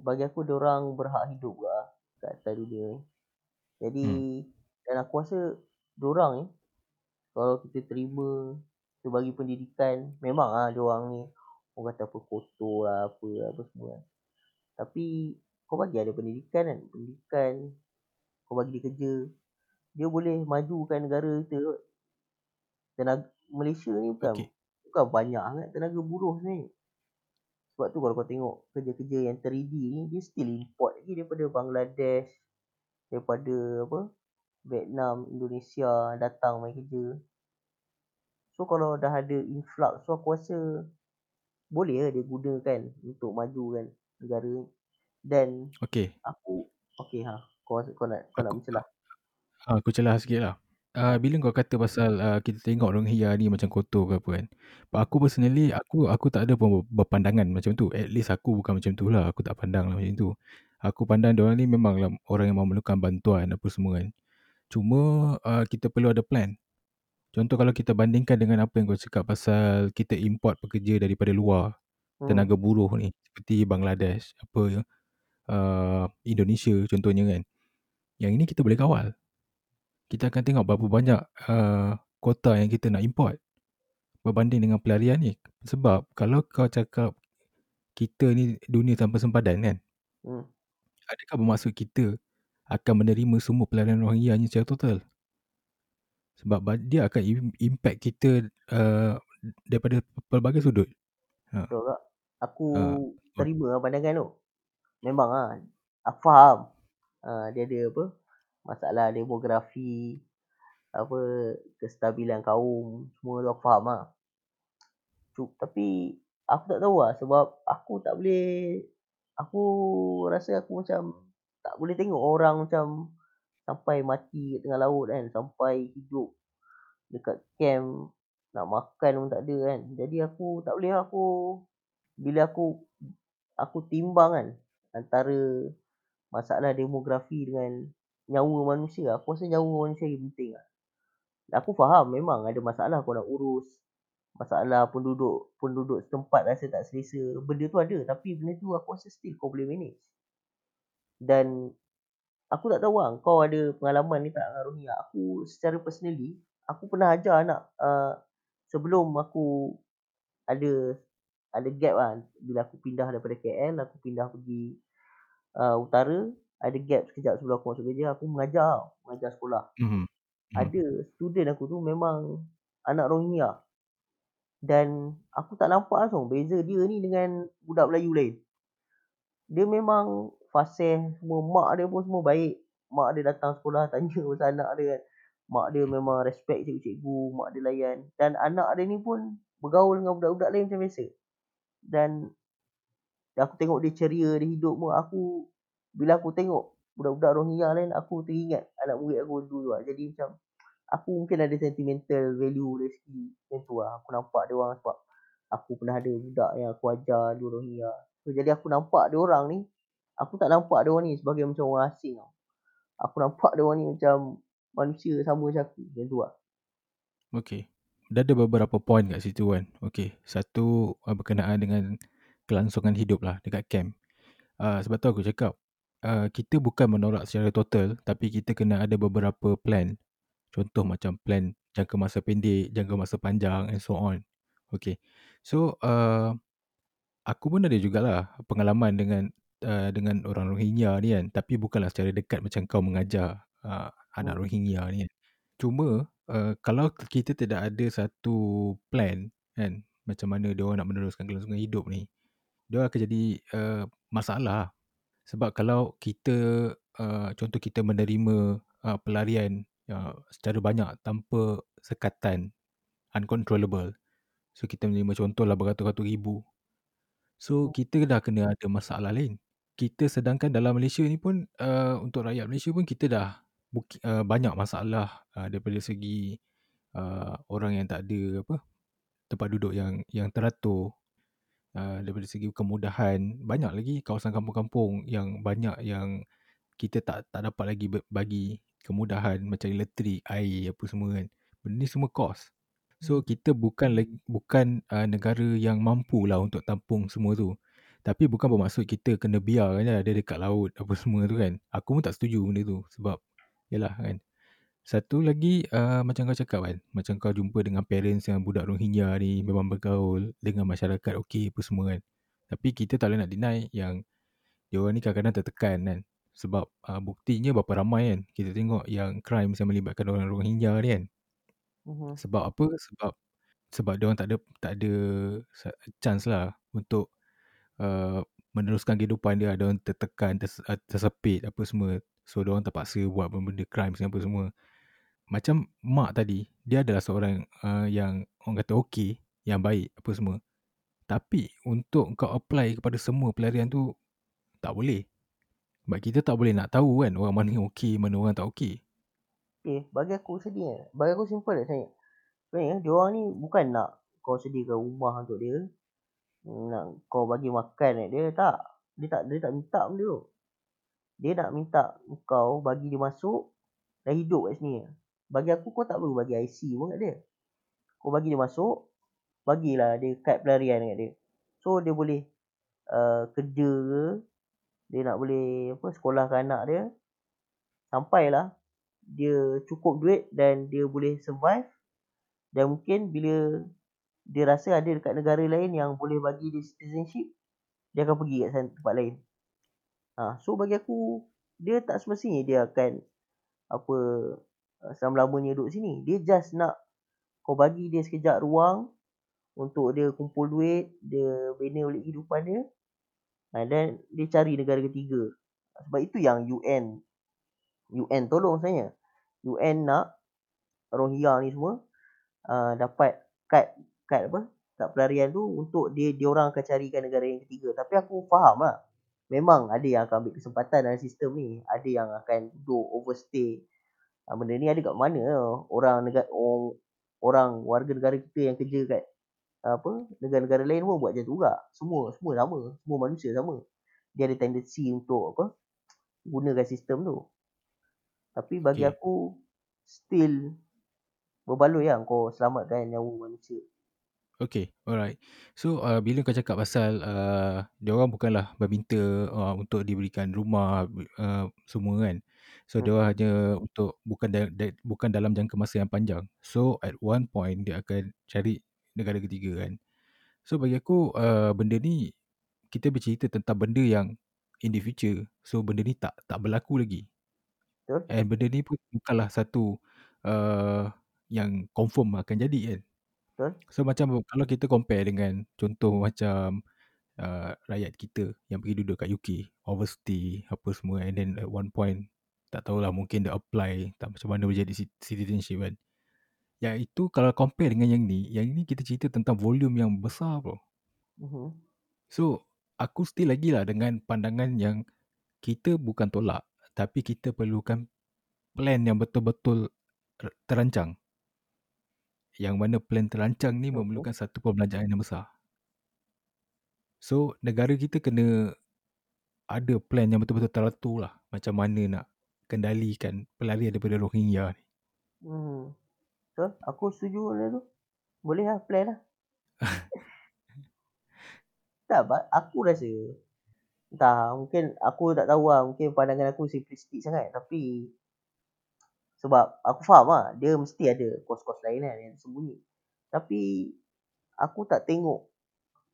bagi aku orang berhak hidup lah kat atas dunia ni. Jadi Hmm. dan aku rasa orang ni kalau kita terima kita bagi pendidikan memang ah orang ni orang kata apa kotor lah apa apa semua kan. Tapi kau bagi ada pendidikan kan. Pendidikan kau bagi dia kerja. Dia boleh majukan negara kita kot. Tenaga Malaysia ni bukan Okay. Bukan banyak sangat tenaga buruh sebenarnya. Sebab tu kalau kau tengok kerja-kerja yang 3D ni dia still import lagi daripada Bangladesh, daripada apa? Vietnam, Indonesia datang main kerja. So kalau dah ada influx so aku rasa boleh lah dia gunakan untuk majukan negara ni. Dan Okay. aku okey ha kau kau nak kau nak Aku mencelah. Ah, aku celah sikit lah. Uh, bila kau kata pasal uh, kita tengok Rohingya ni macam kotor ke apa kan. But aku personally, aku aku tak ada pun berpandangan macam tu. At least aku bukan macam tu lah. Aku tak pandang lah macam tu. Aku pandang diorang ni memang lah orang yang memerlukan bantuan apa semua kan. Cuma uh, kita perlu ada plan. Contoh kalau kita bandingkan dengan apa yang kau cakap pasal kita import pekerja daripada luar. Hmm. Tenaga buruh ni. Seperti Bangladesh, apa. Uh, Indonesia contohnya kan. Yang ini kita boleh kawal kita akan tengok berapa banyak uh, kota yang kita nak import berbanding dengan pelarian ni. Sebab kalau kau cakap kita ni dunia tanpa sempadan kan, Hmm. adakah bermaksud kita akan menerima semua pelarian Rohingya ni secara total? Sebab ba- dia akan im- impact kita uh, daripada pelbagai sudut. Ha. Betul tak? Aku Ha. terima lah pandangan tu. Memang ah. Aku faham. Uh, dia ada apa? Masalah demografi, apa kestabilan kaum, semua tu aku faham lah. Cuk, tapi aku tak tahu lah sebab aku tak boleh aku rasa aku macam tak boleh tengok orang macam sampai mati kat tengah laut kan, sampai hidup dekat camp nak makan pun tak ada kan. Jadi aku tak boleh lah, aku bila aku aku timbang kan antara masalah demografi dengan nyawa manusia, aku rasa nyawa manusia lagi penting lah. Aku faham memang ada masalah kau nak urus masalah penduduk penduduk setempat rasa tak selesa. Benda tu ada tapi benda tu aku rasa still kau boleh manage. Dan aku tak tahu lah kau ada pengalaman ni tak Rohingya. Aku secara personally aku pernah ajar anak uh, sebelum aku ada ada gap lah bila aku pindah daripada KL aku pindah pergi uh, utara ada gap sekejap sebelum aku masuk kerja aku mengajar tau, mengajar sekolah. Mhm. Hmm. Ada student aku tu memang anak Rohingya. Dan aku tak nampak langsung beza dia ni dengan budak Melayu lain. Dia memang fasih semua. Mak dia pun semua baik. Mak dia datang sekolah tanya pasal anak dia kan. Mak dia memang respect cikgu-cikgu. Mak dia layan. Dan anak dia ni pun bergaul dengan budak-budak lain macam biasa. Dan aku tengok dia ceria, dia hidup pun. Aku, bila aku tengok budak-budak Rohingya lain, aku teringat anak murid aku dulu lah. Jadi macam, aku mungkin ada sentimental value dari segi macam tu lah. Aku nampak dia orang sebab aku pernah ada budak yang aku ajar di Rohingya. So, jadi aku nampak dia orang ni, aku tak nampak dia orang ni sebagai macam orang asing tau. Aku nampak dia orang ni macam manusia sama macam aku. Macam tu lah. Okay. Dah ada beberapa point kat situ kan. Okay. Satu uh, berkenaan dengan kelangsungan hidup lah dekat camp. Uh, sebab tu aku cakap, uh, kita bukan menolak secara total tapi kita kena ada beberapa plan. Contoh macam plan jangka masa pendek, jangka masa panjang and so on. Okay. So, uh, aku pun ada jugalah pengalaman dengan uh, dengan orang Rohingya ni kan. Tapi bukanlah secara dekat macam kau mengajar uh, anak hmm. Rohingya ni kan. Cuma uh, kalau kita tidak ada satu plan kan macam mana dia orang nak meneruskan kelangsungan hidup ni dia akan jadi uh, masalah sebab kalau kita uh, contoh kita menerima uh, pelarian uh, secara banyak tanpa sekatan uncontrollable. So kita menerima contohlah beratus-ratus ribu. So kita dah kena ada masalah lain. Kita sedangkan dalam Malaysia ni pun uh, untuk rakyat Malaysia pun kita dah uh, banyak masalah uh, daripada segi uh, orang yang tak ada apa tempat duduk yang yang teratur uh, daripada segi kemudahan banyak lagi kawasan kampung-kampung yang banyak yang kita tak tak dapat lagi bagi kemudahan macam elektrik, air apa semua kan. Benda ni semua kos. So hmm. kita bukan bukan uh, negara yang mampu lah untuk tampung semua tu. Tapi bukan bermaksud kita kena biar kan ada dekat laut apa semua tu kan. Aku pun tak setuju benda tu sebab yalah kan. Satu lagi uh, macam kau cakap kan, macam kau jumpa dengan parents yang budak Rohingya ni memang bergaul dengan masyarakat okey apa semua kan. Tapi kita tak boleh nak deny yang dia orang ni kadang-kadang tertekan kan. Sebab uh, buktinya berapa ramai kan kita tengok yang crime yang melibatkan orang Rohingya ni kan. Uh-huh. Sebab apa? Sebab sebab dia orang tak ada tak ada chance lah untuk uh, meneruskan kehidupan dia. Ada orang tertekan, tersepit apa semua. So dia orang terpaksa buat benda-benda crime apa semua macam mak tadi, dia adalah seorang uh, yang orang kata okey, yang baik apa semua. Tapi untuk kau apply kepada semua pelarian tu tak boleh. Sebab kita tak boleh nak tahu kan orang mana okey, mana orang tak okey. Eh, bagi aku sedih. Bagi aku simple lah saya. Sebenarnya dia orang ni bukan nak kau sediakan rumah untuk dia. Nak kau bagi makan dia tak. Dia tak dia tak minta benda tu. Dia nak minta kau bagi dia masuk dan hidup kat sini. Bagi aku kau tak perlu bagi IC pun kat dia. Kau bagi dia masuk, bagilah dia kad pelarian kat dia. So dia boleh uh, kerja ke, dia nak boleh apa sekolahkan anak dia. Sampailah dia cukup duit dan dia boleh survive. Dan mungkin bila dia rasa ada dekat negara lain yang boleh bagi dia citizenship, dia akan pergi kat tempat lain. Ha, so bagi aku, dia tak semestinya dia akan apa selama-lamanya duduk sini. Dia just nak kau bagi dia sekejap ruang untuk dia kumpul duit, dia bina balik kehidupan dia. Dan dia cari negara ketiga. Sebab itu yang UN UN tolong saya. UN nak Rohingya ni semua uh, dapat kad kad apa? Kad pelarian tu untuk dia dia orang akan carikan negara yang ketiga. Tapi aku faham lah. Memang ada yang akan ambil kesempatan dalam sistem ni. Ada yang akan duduk overstay Ha, benda ni ada kat mana orang negara orang, orang warga negara kita yang kerja kat apa negara-negara lain pun buat macam tu juga. Semua semua sama, semua manusia sama. Dia ada tendensi untuk apa gunakan sistem tu. Tapi bagi okay. aku still berbaloi lah kau selamatkan nyawa manusia. Okay, alright. So, uh, bila kau cakap pasal uh, dia orang bukanlah meminta uh, untuk diberikan rumah uh, semua kan. So dia hanya untuk bukan da, da, bukan dalam jangka masa yang panjang. So at one point dia akan cari negara ketiga kan. So bagi aku uh, benda ni kita bercerita tentang benda yang in the future. So benda ni tak tak berlaku lagi. Betul. And benda ni pun bukanlah satu uh, yang confirm akan jadi kan. Betul? So macam kalau kita compare dengan contoh macam uh, rakyat kita yang pergi duduk kat UK, overstay apa semua and then at one point tak tahulah mungkin dia apply tak macam mana menjadi citizenship kan. Yang itu kalau compare dengan yang ni, yang ni kita cerita tentang volume yang besar bro. Mm-hmm. So aku still lagi lah dengan pandangan yang kita bukan tolak tapi kita perlukan plan yang betul-betul terancang yang mana plan terancang ni memerlukan satu pembelajaran yang besar. So, negara kita kena ada plan yang betul-betul teratur lah. Macam mana nak kendalikan pelarian daripada Rohingya ni. Hmm. So, aku setuju dengan tu. Boleh lah plan lah. tak, aku rasa Entah, mungkin aku tak tahu lah. Mungkin pandangan aku simplistik sangat. Tapi sebab aku faham lah. Dia mesti ada kos-kos lain kan yang sembunyi. Tapi aku tak tengok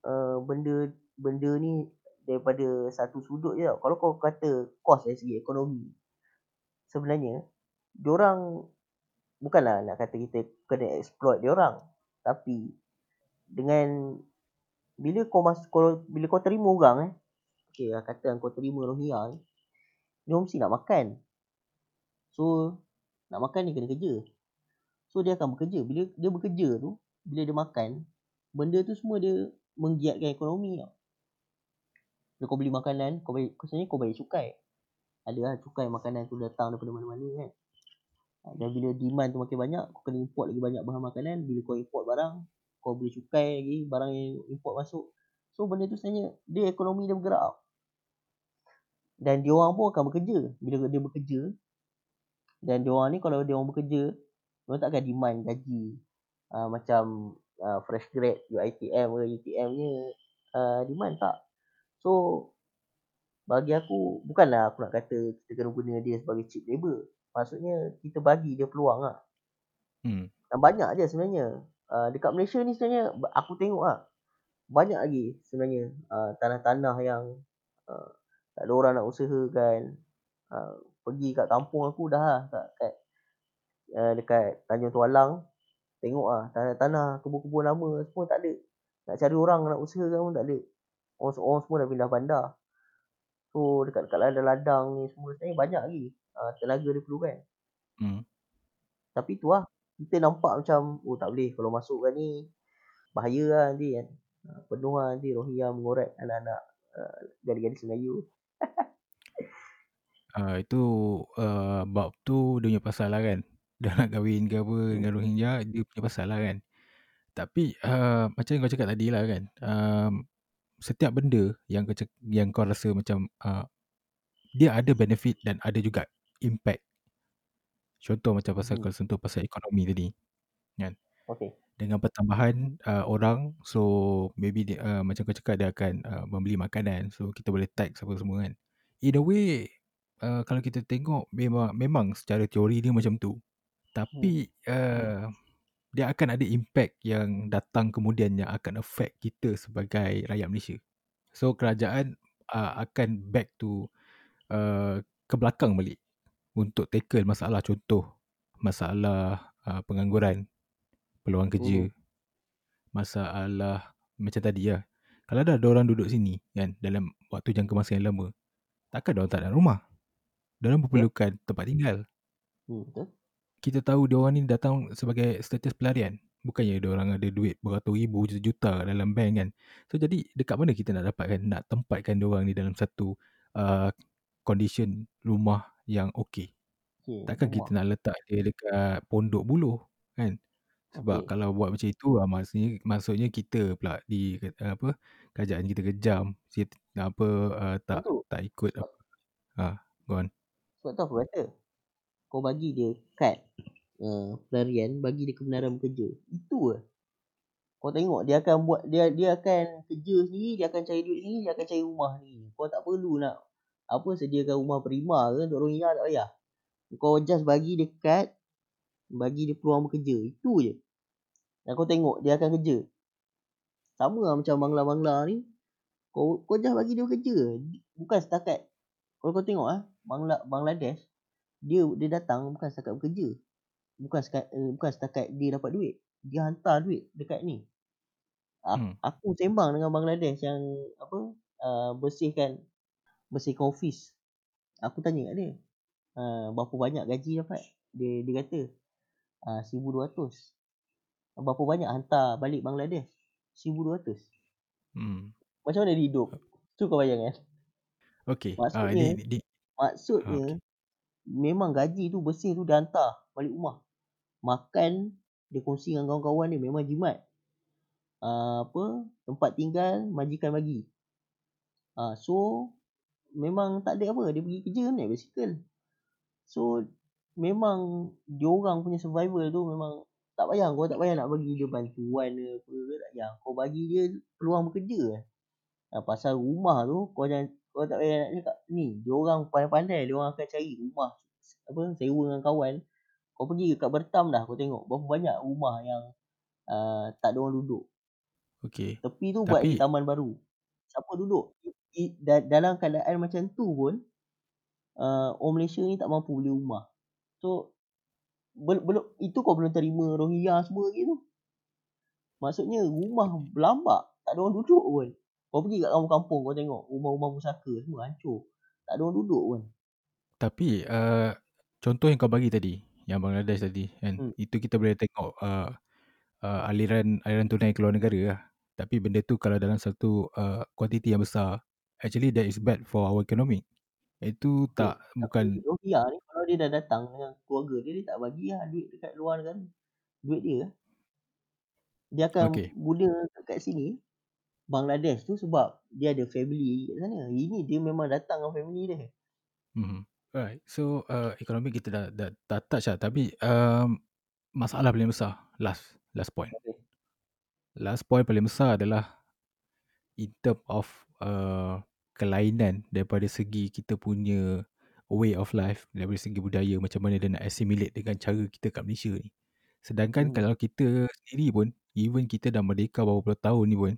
uh, benda benda ni daripada satu sudut je tau. Kalau kau kata kos dari segi ekonomi. Sebenarnya, diorang bukanlah nak kata kita kena exploit diorang. Tapi dengan bila kau masuk kalau bila kau terima orang eh okey lah kata kau terima Rohingya ni dia mesti nak makan. So nak makan dia kena kerja. So dia akan bekerja. Bila dia bekerja tu bila dia makan benda tu semua dia menggiatkan ekonomi tau. Bila kau beli makanan kau bayar sebenarnya kau bayar cukai ada lah cukai makanan tu datang daripada mana-mana kan. Dan bila demand tu makin banyak kau kena import lagi banyak bahan makanan. Bila kau import barang kau beli cukai lagi barang yang import masuk. So benda tu sebenarnya dia ekonomi dia bergerak dan dia orang pun akan bekerja. Bila dia bekerja dan dia orang ni kalau dia orang bekerja dia tak akan demand gaji. Uh, macam uh, fresh grad UiTM ke UTM ni uh, demand tak. So bagi aku bukanlah aku nak kata kita kena guna dia sebagai cheap labor. Maksudnya kita bagi dia peluang lah. Hmm. dan banyak je sebenarnya. Uh, dekat Malaysia ni sebenarnya aku tengok lah banyak lagi sebenarnya uh, tanah-tanah yang uh, tak ada orang nak usahakan. Uh, pergi kat kampung aku dah lah kat, kat uh, dekat Tanjung Tualang. Tengok ah tanah-tanah kebun-kebun lama semua tak ada. Nak cari orang nak usahakan pun tak ada. Orang, orang semua dah pindah bandar so dekat-dekat ladang-ladang ni semua. Sebenarnya banyak lagi. Uh, tenaga dia perlukan hmm. tapi tu lah. Kita nampak macam oh tak boleh kalau masuk kan ni. Bahaya lah nanti kan. Uh, penuh lah nanti Rohingya mengorat anak-anak uh, gadis-gadis Melayu. Uh, itu uh, bab tu dia punya pasal lah kan. Dah nak kahwin ke apa dengan hmm. Rohingya dia punya pasal lah kan. Tapi uh, macam yang kau cakap tadi lah kan. Um, setiap benda yang kau, yang kau rasa macam uh, dia ada benefit dan ada juga impact Contoh macam pasal hmm. kau sentuh pasal ekonomi tadi. Kan? Okay. Dengan pertambahan uh, orang, so maybe dia, uh, macam kau cakap dia akan uh, membeli makanan. So kita boleh tax apa semua kan. In a way, uh, kalau kita tengok memang memang secara teori dia macam tu. Tapi hmm. uh, dia akan ada impact yang datang kemudian yang akan affect kita sebagai rakyat Malaysia. So kerajaan uh, akan back to uh, ke belakang balik untuk tackle masalah contoh masalah uh, pengangguran peluang kerja hmm. masalah macam tadi lah kalau ada orang duduk sini kan dalam waktu jangka masa yang lama takkan dia tak ada rumah dia orang memerlukan yeah. tempat tinggal hmm, betul kita tahu dia orang ni datang sebagai status pelarian bukannya dia orang ada duit beratus ribu juta-juta dalam bank kan so jadi dekat mana kita nak dapatkan nak tempatkan dia orang ni dalam satu uh, condition rumah yang okey. Okay, Takkan rumah. kita nak letak dia dekat pondok buluh kan? Sebab okay. kalau buat macam itu ah maksudnya maksudnya kita pula di apa kerajaan kita kejam kita, apa uh, tak Betul. tak ikut apa. Ha, go on. Sebab tu aku kata kau bagi dia kad uh, pelarian bagi dia kebenaran bekerja. Itu lah. Kau tengok dia akan buat dia dia akan kerja sendiri, dia akan cari duit sendiri, dia akan cari rumah ni. Kau tak perlu nak apa sediakan rumah prima ke untuk Rohingya tak payah. Kau just bagi dia kad, bagi dia peluang bekerja. Itu je. Dan kau tengok dia akan kerja. Sama lah macam bangla-bangla ni. Kau kau just bagi dia bekerja. Bukan setakat. Kalau kau tengok ah, Bangla, Bangladesh, dia dia datang bukan setakat bekerja. Bukan setakat, eh, bukan setakat dia dapat duit. dia hantar duit dekat ni. Hmm. Aku sembang dengan Bangladesh yang apa uh, bersihkan bersihkan office. Aku tanya kat dia, uh, berapa banyak gaji dapat? Dia dia kata uh, 1200. Berapa banyak hantar balik Bangladesh? 1200. Hmm. Macam mana dia hidup? Tu kau bayangkan. Okey. Maksudnya, Ah, ini, ini maksudnya okey. Memang gaji tu bersih tu dia hantar balik rumah. Makan dia kongsi dengan kawan-kawan dia memang jimat. Uh, apa tempat tinggal majikan bagi. Uh, so memang tak ada apa dia pergi kerja naik basikal. So memang dia orang punya survival tu memang tak payah kau tak payah nak bagi dia bantuan ke apa ke tak payah. Kau bagi dia peluang bekerja. Uh, pasal rumah tu kau jangan kau tak payah nak cakap ni dia orang pandai-pandai dia orang akan cari rumah apa sewa dengan kawan kau pergi kat Bertam dah kau tengok berapa banyak rumah yang uh, tak ada orang duduk Okey. Tepi tu buat Tapi taman baru. Siapa duduk? I, da, dalam keadaan macam tu pun uh, orang Malaysia ni tak mampu beli rumah. So bel, belum itu kau belum terima Rohingya semua lagi tu. Maksudnya rumah berlambak, tak ada orang duduk pun. Kau pergi kat kampung-kampung kau tengok rumah-rumah pusaka semua hancur. Tak ada orang duduk pun. tapi uh, contoh yang kau bagi tadi, yang Bangladesh tadi kan, Hmm. itu kita boleh tengok uh, uh, aliran aliran tunai keluar negara lah. Tapi benda tu kalau dalam satu uh, kuantiti yang besar, actually that is bad for our economy. Itu Okay. tak bukan Tapi Rohingya ni kalau dia dah datang dengan keluarga dia, dia tak bagi lah duit dekat luar negara. Duit dia. Dia akan Okey. guna kat sini. Bangladesh tu sebab dia ada family kat sana. Ini dia memang datang dengan family dia. Mhm. Alright. So uh, ekonomi kita dah, dah, dah touch lah. Tapi um, masalah paling besar, last last point. Okay. Last point paling besar adalah in term of uh, kelainan daripada segi kita punya way of life, daripada segi budaya, macam mana dia nak assimilate dengan cara kita kat Malaysia ni. Sedangkan Hmm. kalau kita sendiri pun, even kita dah merdeka berapa puluh tahun ni pun,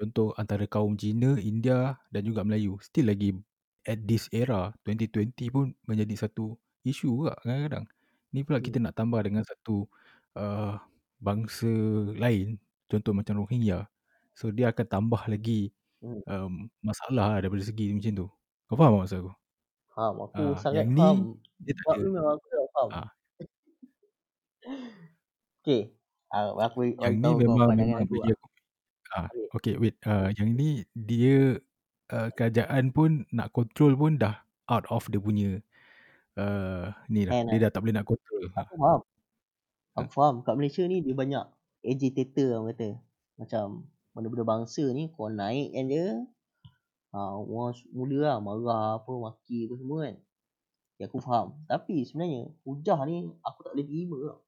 contoh antara kaum Cina, India dan juga Melayu, still lagi at this era, 2020 pun menjadi satu isu juga kadang-kadang. Ni pula kita nak tambah dengan satu uh, bangsa lain, contoh macam Rohingya. So dia akan tambah lagi Hmm. um, masalah lah daripada segi macam tu. Kau faham maksud aku? Faham. Aku Ah, sangat yang faham. ni dia tak Sebab ada. memang aku dah faham. Ah, Okay. Ah, aku yang ni memang memang aku bagi lah. aku. Ah, Okay. wait. Uh, yang ni dia uh, kerajaan pun nak control pun dah out of dia punya uh, ni dah. And Dia uh, dah tak boleh nak control. Ha. aku faham. Ha. Aku faham. Kat Malaysia ni dia banyak agitator orang kata. Macam benda-benda bangsa ni kau naikkan je. Ha, orang mula lah marah apa, maki apa semua kan. Ya, aku faham. Tapi sebenarnya hujah ni aku tak boleh terima tau.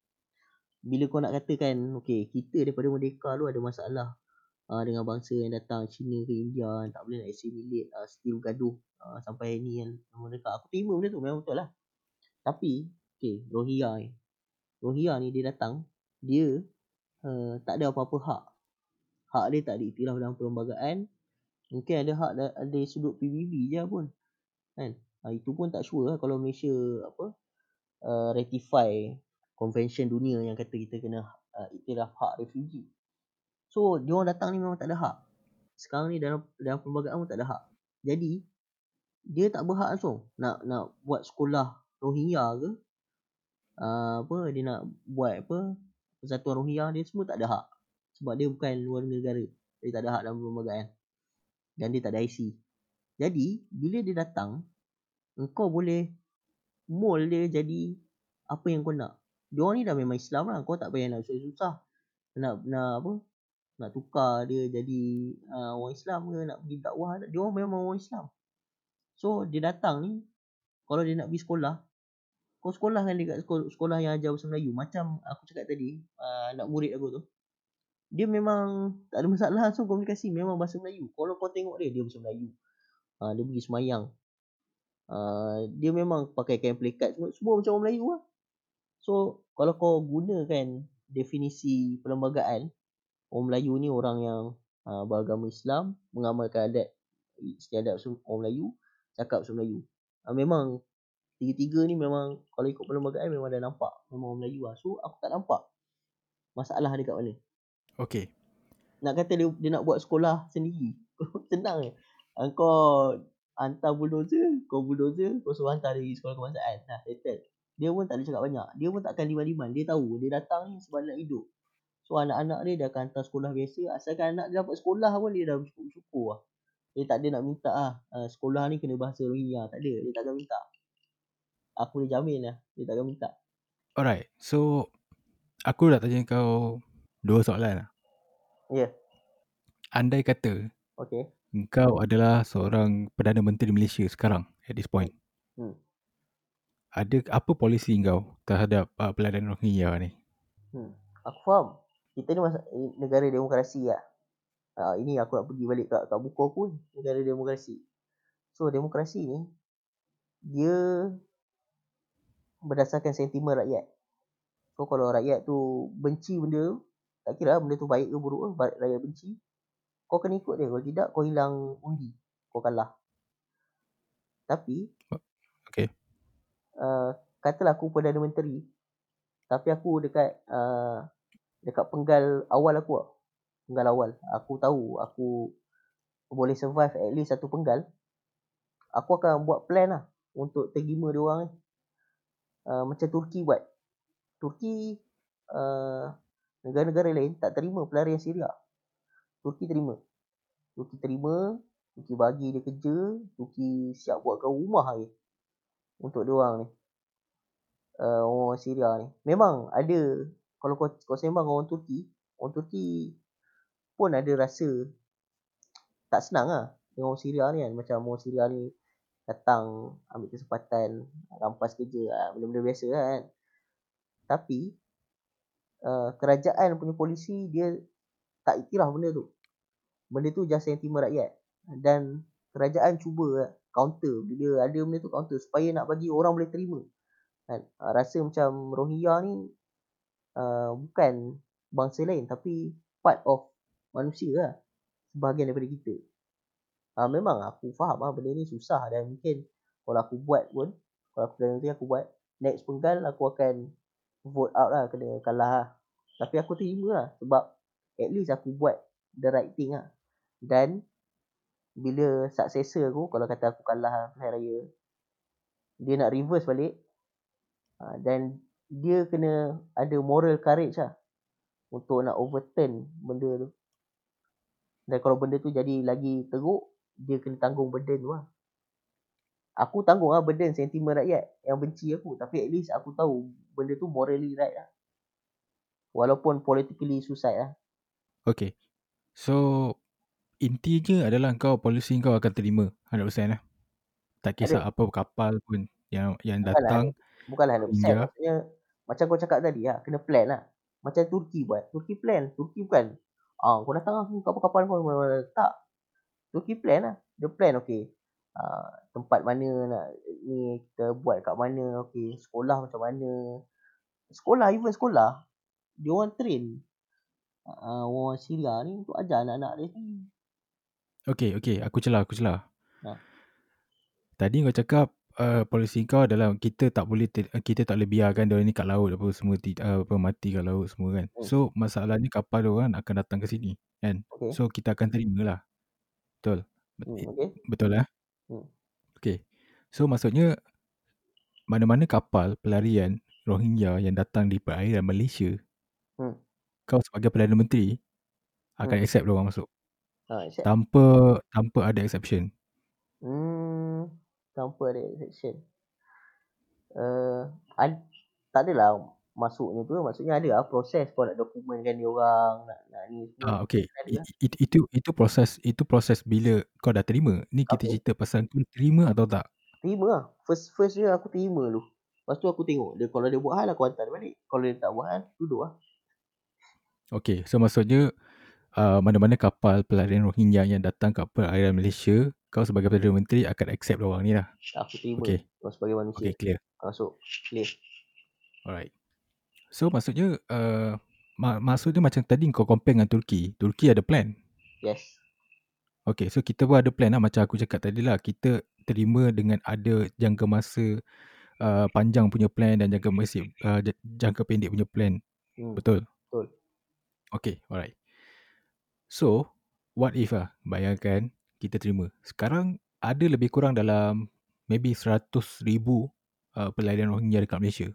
Bila kau nak katakan, okay, kita daripada merdeka tu ada masalah uh, dengan bangsa yang datang China ke India tak boleh nak assimilate uh, still gaduh uh, sampai ni kan merdeka. Aku terima benda tu memang betul lah. Tapi, okay, Rohingya ni. Rohingya ni dia datang, dia uh, tak ada apa-apa hak. Hak dia tak diiktiraf dalam perlembagaan. Mungkin ada hak da- dari sudut PBB je pun. Kan? Uh, itu pun tak sure lah kalau Malaysia apa uh, ratify convention dunia yang kata kita kena uh, iktiraf hak refugee. So, dia orang datang ni memang tak ada hak. Sekarang ni dalam dalam perlembagaan pun tak ada hak. Jadi, dia tak berhak langsung nak nak buat sekolah Rohingya ke uh, apa dia nak buat apa persatuan Rohingya dia semua tak ada hak. Sebab dia bukan luar negara. Dia tak ada hak dalam perlembagaan. Dan dia tak ada IC jadi bila dia datang engkau boleh mold dia jadi apa yang kau nak. Dia orang ni dah memang Islam lah. Kau tak payah nak susah-susah. Nak nak apa nak tukar dia jadi uh, orang Islam ke nak pergi dakwah dia orang memang orang Islam. So dia datang ni kalau dia nak pergi sekolah kau sekolah kan dekat sekolah, yang ajar bahasa Melayu macam aku cakap tadi uh, anak murid aku tu dia memang tak ada masalah. Langsung komunikasi memang bahasa Melayu. Kalau kau tengok dia dia bahasa Melayu. Uh, dia pergi semayang. Uh, dia memang pakai kain pelikat semua, semua macam orang Melayu lah. So kalau kau gunakan definisi perlembagaan orang Melayu ni orang yang uh, beragama Islam mengamalkan adat istiadat orang Melayu cakap bahasa Melayu uh, memang tiga-tiga ni memang kalau ikut perlembagaan memang dah nampak memang orang Melayu lah. So aku tak nampak Masalah dia kat mana. Okay. Nak kata dia, dia nak buat sekolah sendiri. Senang je. Ah, Kau hantar bulldozer, kau bulldozer, kau suruh hantar dia pergi sekolah kebangsaan. Nah, settle. Dia pun tak ada cakap banyak. Dia pun takkan diman-diman. Dia tahu dia datang ni sebab nak hidup. So anak-anak dia dia akan hantar sekolah biasa. Asalkan anak dia dapat sekolah pun dia dah bersyukur lah. Dia tak ada nak minta ah uh, sekolah ni kena bahasa Rohingya. Tak ada. Dia takkan minta. Aku boleh jamin lah. Dia takkan minta. Alright. So, aku nak tanya kau dua soalan lah. Ya. Yeah. Andai kata Okay. engkau adalah seorang Perdana Menteri Malaysia sekarang at this point. Hmm. Ada apa polisi kau terhadap uh, pelarian Rohingya ni? Hmm. Aku faham. Kita ni masa, negara demokrasi lah. Uh, ini aku nak pergi balik kat, kat buku aku ni. Negara demokrasi. So demokrasi ni dia berdasarkan sentimen rakyat. So kalau rakyat tu benci benda tu, tak kira lah benda tu baik ke buruk ke, rakyat benci, kau kena ikut dia. Kalau tidak, kau hilang undi. Kau kalah. Tapi, Okay. uh, katalah aku Perdana Menteri, tapi aku dekat uh, dekat penggal awal aku lah. Penggal awal. Aku tahu aku boleh survive at least satu penggal. Aku akan buat plan lah untuk terima dia orang ni. Uh, macam Turki buat. Turki uh, negara-negara lain tak terima pelarian Syria. Turki terima. Turki terima, Turki bagi dia kerja, Turki siap buatkan rumah lagi untuk dia orang ni. Uh, orang Syria ni. Memang ada kalau kau kau sembang orang Turki, orang Turki pun ada rasa tak senang lah dengan orang Syria ni kan. Macam orang Syria ni datang ambil kesempatan rampas kerja lah. benda-benda biasa lah kan. Tapi uh, kerajaan punya polisi dia tak iktiraf benda tu. Benda tu just sentimen rakyat. Dan kerajaan cuba counter. Bila ada benda tu counter. Supaya nak bagi orang boleh terima. Kan? Uh, rasa macam Rohingya ni uh, bukan bangsa lain. Tapi part of manusia lah. Sebahagian daripada kita. Uh, memang aku faham lah benda ni susah. Dan mungkin kalau aku buat pun. Kalau aku nanti aku buat. Next penggal aku akan vote out lah. Kena kalah lah. Tapi aku terima lah. Sebab at least aku buat the right thing lah. Dan bila successor aku kalau kata aku kalah pilihan raya dia nak reverse balik uh, dan dia kena ada moral courage lah untuk nak overturn benda tu dan kalau benda tu jadi lagi teruk dia kena tanggung burden tu lah aku tanggung lah burden sentimen rakyat yang benci aku tapi at least aku tahu benda tu morally right lah walaupun politically suicide lah Okay. So, intinya adalah kau polisi kau akan terima 100% lah. Tak kisah Ada. apa kapal pun yang yang Bukanlah datang. Bukanlah 100% Hingga. maksudnya macam kau cakap tadi lah, kena plan lah. Macam Turki buat. Turki plan. Turki bukan. Ah, kau datang aku kapal-kapal kau tak. Turki plan lah. Dia plan okey. Ah, tempat mana nak ni kita buat kat mana okey, sekolah macam mana. Sekolah even sekolah dia orang train uh, orang Syria ni untuk ajar anak-anak dia ni. Okay, okay. Aku celah, aku celah. Ha. Tadi kau cakap uh, polisi kau adalah kita tak boleh uh, kita tak boleh biarkan dia ni kat laut apa semua ti, uh, apa mati kat laut semua kan. Hmm. So masalahnya kapal dia orang akan datang ke sini kan. Okey. So kita akan terima lah. Betul. Hmm, Bet- okey. Betul lah. Hmm. Okay. So maksudnya mana-mana kapal pelarian Rohingya yang datang di perairan Malaysia, Hmm. kau sebagai Perdana Menteri akan Hmm. accept dia orang masuk. Ha, accept. Tanpa tanpa ada exception. Tanpa ada exception. Uh, ad, tak adalah masuknya tu maksudnya ada lah proses kau nak dokumenkan dia orang nak nak ni semua. Ah okay. Lah. i, itu itu proses itu proses bila kau dah terima. Ni kita Okay. cerita pasal kau terima atau tak. Terima lah. First first dia aku terima dulu. Lepas tu aku tengok dia kalau dia buat hal aku hantar dia balik. Kalau dia tak buat hal duduk lah. Okay. So maksudnya uh, mana-mana kapal pelarian Rohingya yang datang ke perairan Malaysia, kau sebagai Perdana Menteri akan accept orang ni lah. Aku terima Okay. okay. sebagai manusia. Okay, clear. Masuk. Clear. Alright. So maksudnya uh, mak- maksudnya macam tadi kau compare dengan Turki. Turki ada plan. Yes. Okay, so kita pun ada plan lah macam aku cakap tadi lah. Kita terima dengan ada jangka masa uh, panjang punya plan dan jangka masa uh, jangka pendek punya plan. Hmm. Betul? Betul. Okay, alright. So, what if ah, bayangkan kita terima. Sekarang ada lebih kurang dalam maybe 100,000 uh, pelarian Rohingya dekat Malaysia.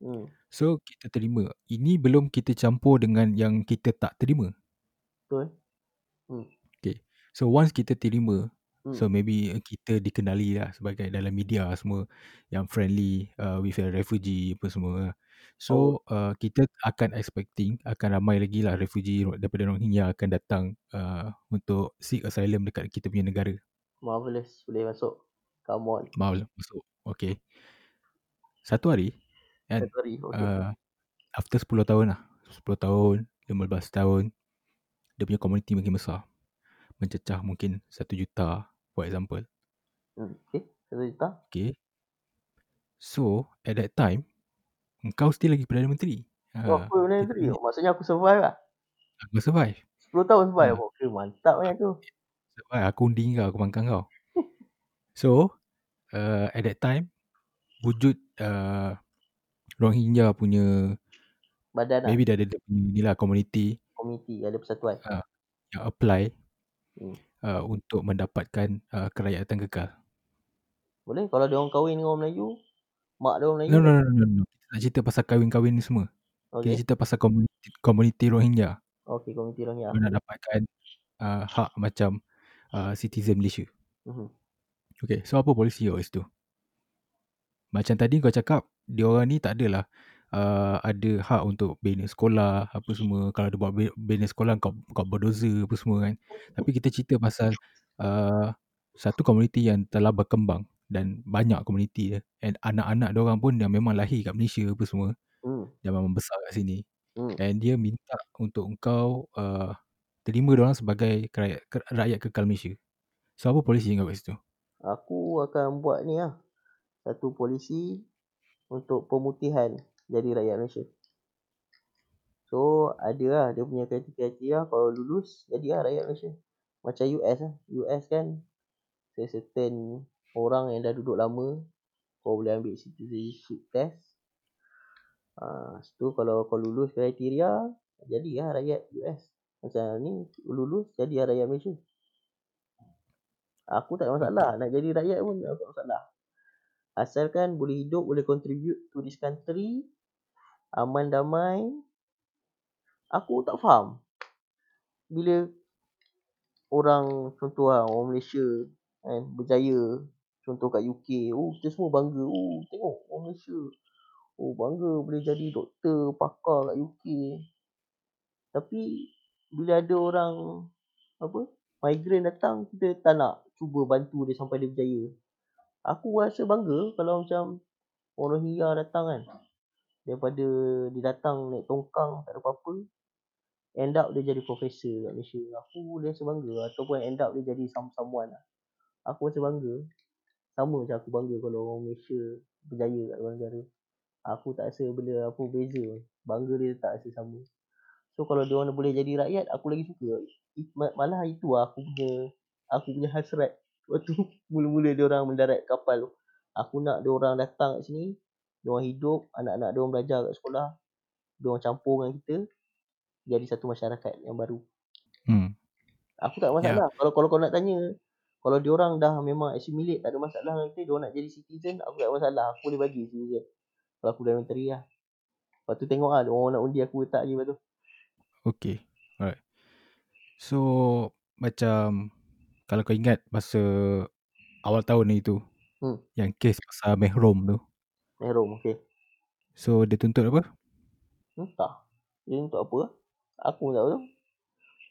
Hmm. So, kita terima. Ini belum kita campur dengan yang kita tak terima. Betul. Hmm. Okay. So, once kita terima, Hmm. so maybe kita dikenali lah sebagai dalam media semua yang friendly uh, with a refugee apa semua. So, uh, kita akan expecting akan ramai lagi lah refugee daripada Rohingya akan datang uh, untuk seek asylum dekat kita punya negara. Marvelous. Boleh masuk. Come on. Lah masuk. Okay. Satu hari, kan? Satu hari. Okay. Uh, after 10 tahun lah. 10 tahun, 15 tahun, dia punya community makin besar. Mencecah mungkin 1 juta, for example. Hmm. Okay. Satu juta. Okay. So, at that time, engkau still lagi Perdana Menteri. Oh, Ha, benda kita tadi? ni- Maksudnya aku survive lah. Aku survive. 10 tahun survive. Ha. Okay, mantap kan tu. Survive. Aku undi kau, aku pangkang kau. So, uh, at that time, wujud uh, Rohingya punya, Badan lah. maybe dah ada dia punya ni lah, community Komiti. Ada persatuan. uh, yang apply Hmm. uh, untuk mendapatkan uh, kerakyatan kekal. Boleh? Kalau dia orang kahwin dengan orang Melayu, mak dia orang Melayu. No, no, no, no, no. Kita tak cerita pasal kahwin-kahwin ni semua. Kita Okay. cerita pasal community, community Rohingya. Okay, komiti orang ya. Dia nak dapatkan uh, hak macam uh, citizen Malaysia. Mhm. Okay, so apa polisi kat situ? Macam tadi kau cakap, dia orang ni tak adalah uh, ada hak untuk bina sekolah, apa semua. Kalau dia buat bi- bina sekolah, kau, kau berdosa apa semua kan. Tapi kita cerita pasal uh, satu komuniti yang telah berkembang dan banyak komuniti dia. And anak-anak dia orang pun yang memang lahir kat Malaysia apa semua. Hmm. Yang memang besar kat sini. Hmm. And dia minta untuk engkau uh, terima dia orang sebagai rakyat, rakyat kekal Malaysia. So apa polisi kau kat situ? Aku akan buat ni lah. Satu polisi untuk pemutihan jadi rakyat Malaysia. So, ada lah dia punya kriteria kalau lulus jadi lah rakyat Malaysia. Macam US lah. US kan certain orang yang dah duduk lama kau boleh ambil citizenship test. Ha, tu kalau kau lulus kriteria jadi lah rakyat US. Macam ni lulus jadi lah rakyat Malaysia. Aku tak ada masalah. Nak jadi rakyat pun aku tak ada masalah. Asalkan boleh hidup, boleh contribute to this country. Aman damai. Aku tak faham. Bila orang contoh lah, orang Malaysia kan, berjaya. Contoh kat UK. Oh, kita semua bangga. Oh, tengok orang Malaysia. Oh, bangga boleh jadi doktor, pakar kat UK. Tapi, bila ada orang apa migrant datang, kita tak nak cuba bantu dia sampai dia berjaya. Aku rasa bangga kalau macam orang Rohingya datang kan. Daripada dia datang naik tongkang, tak ada apa-apa. End up dia jadi profesor kat Malaysia. Aku rasa bangga. Ataupun end up dia jadi some someone lah. Aku rasa bangga. Sama macam aku bangga kalau orang Malaysia berjaya kat luar negara. Aku tak rasa benda apa beza. Bangga dia tak rasa sama. So kalau dia orang boleh jadi rakyat, aku lagi suka. Malah itu lah aku punya aku punya hasrat. Waktu mula-mula dia orang mendarat kapal tu. Aku nak dia orang datang kat sini, dia orang hidup, anak-anak dia orang belajar kat sekolah, dia orang campur dengan kita, jadi satu masyarakat yang baru. Hmm. Aku tak masalah. Yeah. Kalau kalau kau nak tanya, kalau dia orang dah memang assimilate, tak ada masalah dengan kita, dia orang nak jadi citizen, aku tak ada masalah. Aku boleh bagi citizen. Kalau aku dah menteri lah. Lepas tu tengok lah, orang nak undi aku letak je lepas tu. Okay. Alright. So, macam kalau kau ingat masa awal tahun ni tu, Hmm. yang kes pasal Mehrom tu. Mehrom, okay. So, dia tuntut apa? Entah. Dia untuk apa? Aku tak tahu.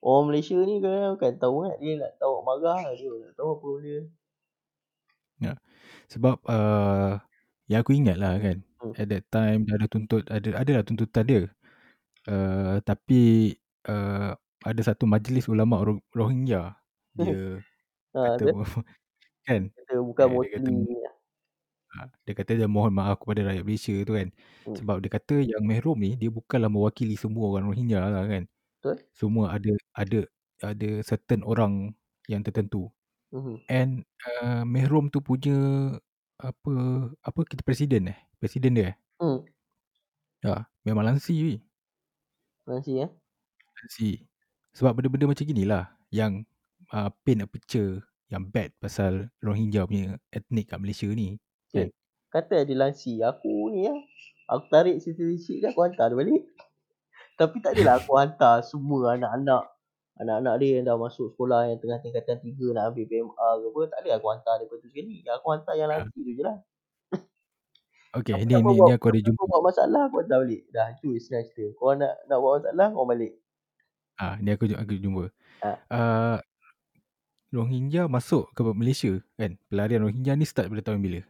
Orang Malaysia ni kan, kan tahu kan. Dia nak tahu marah. Dia nak tahu apa dia. Ya. Sebab uh, yang aku ingat lah kan. Hmm. At that time dia ada tuntut, ada adalah tuntutan dia. Uh, tapi uh, ada satu majlis ulama Ro- Rohingya. Dia Ha, kata kan. kata bukan Eh, kata. Ha, dia kata dia mohon maaf kepada rakyat Malaysia tu kan. Hmm. Sebab dia kata yang Mehrom ni dia bukanlah mewakili semua orang Rohingya lah kan. Betul. Semua ada ada ada certain orang yang tertentu. Mhm. And uh, Mehrom tu punya apa apa kita presiden eh? Presiden dia eh? Hmm. Ya, memang lansi weh. Nanti eh. See. Sebab benda-benda macam ginilah yang uh, paint a picture yang bad pasal Rohingya punya etnik kat Malaysia ni. Cik, kata ada langsi. Aku ni lah. Aku tarik citizenship dia, aku hantar dia balik. Tapi tak adalah aku hantar semua anak-anak. Anak-anak dia yang dah masuk sekolah yang tengah tingkatan 3 nak ambil PMA ke apa. Tak ada aku hantar dia tu sekali. Aku hantar yang Ah. langsi tu je lah. Okay, ni, ni, ni aku ada jumpa. Kau buat masalah, aku hantar balik. Dah, tu senang cerita. Kau nak nak buat masalah, kau balik. Ah, ni aku aku jumpa. Ah. Uh, Rohingya masuk ke Malaysia kan. Pelarian Rohingya ni start pada tahun bila?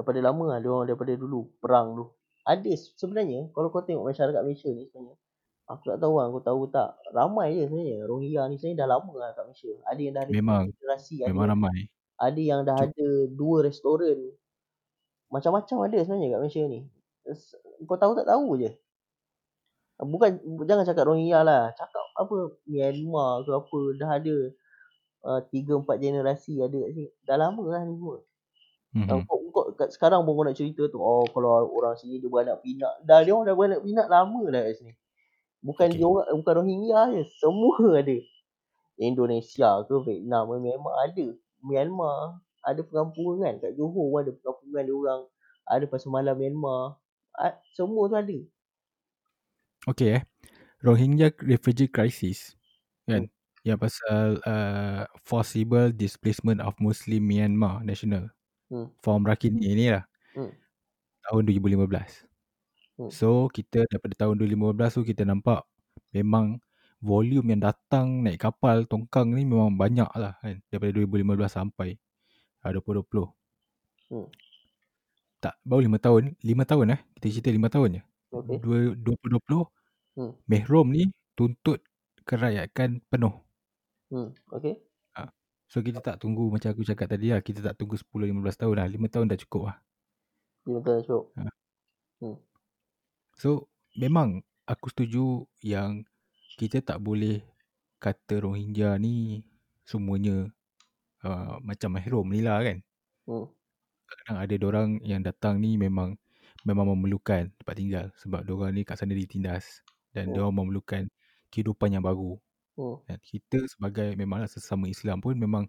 Daripada lama lah, dia orang daripada dulu. Perang tu. Ada sebenarnya, kalau kau tengok masyarakat Malaysia ni sebenarnya. Aku tak tahu lah, aku tahu tak. Ramai je sebenarnya. Rohingya ni sebenarnya dah lama lah kat Malaysia. Ada yang dah ada Memang. generasi. Ada Memang yang, ramai. ada yang dah Cuk. ada dua restoran. Macam-macam ada sebenarnya kat Malaysia ni. Kau tahu tak tahu je. Bukan, jangan cakap Rohingya lah. Cakap apa, Myanmar ke apa. Dah ada uh, tiga empat generasi ada kat sini. Dah lama lah ni semua. Mm-hmm. Kau, kau, kat sekarang pun nak cerita tu. Oh kalau orang sini dia beranak pinak. Dah dia orang dah beranak pinak lama dah kat sini. Bukan Okay. dia orang, bukan Rohingya je. Semua ada. Indonesia ke Vietnam ke memang ada. Myanmar ada perkampungan kat Johor pun ada perkampungan dia orang. Ada pasal malam Myanmar. Semua tu ada. Okay eh. Rohingya refugee crisis kan. Yang pasal uh, forcible displacement of Muslim Myanmar national. Hmm. Form Rakini ni lah. Hmm. Tahun 2015. Hmm. So kita daripada tahun 2015 tu kita nampak memang volume yang datang naik kapal tongkang ni memang banyak lah kan. Daripada 2015 sampai uh, 2020. Hmm. Tak, baru 5 tahun. 5 tahun eh. Kita cerita 5 tahun je. Okay. Dua- 2020 Hmm. Mehrom ni tuntut kerayakan penuh. Hmm. Okay. So kita tak tunggu macam aku cakap tadi lah. Kita tak tunggu 10-15 tahun lah. 5 tahun dah cukup lah. Dia betul cukup. So memang aku setuju yang kita tak boleh kata Rohingya ni semuanya uh, macam Mehrom ni lah kan. Hmm. Kadang ada orang yang datang ni memang memang memerlukan tempat tinggal sebab orang ni kat sana ditindas dan Hmm. hmm. dia memerlukan kehidupan yang baru. Hmm. Dan kita sebagai memanglah sesama Islam pun memang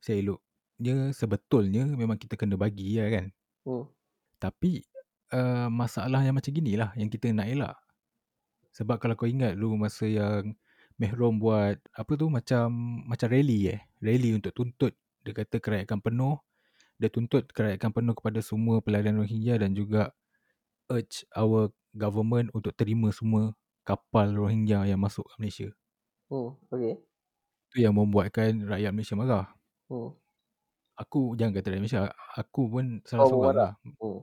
seeloknya sebetulnya memang kita kena bagi lah kan. Hmm. Tapi uh, masalah yang macam gini lah yang kita nak elak. Sebab kalau kau ingat dulu masa yang Mehrom buat apa tu macam macam rally eh. Rally untuk tuntut dia kata kerayakan penuh. Dia tuntut kerayakan penuh kepada semua pelarian Rohingya dan juga urge our government untuk terima semua kapal Rohingya yang masuk ke Malaysia. Hmm. Okay. Itu yang membuatkan rakyat Malaysia marah. Hmm. Aku jangan kata rakyat Malaysia. Aku pun salah pun seorang marah? lah. Hmm.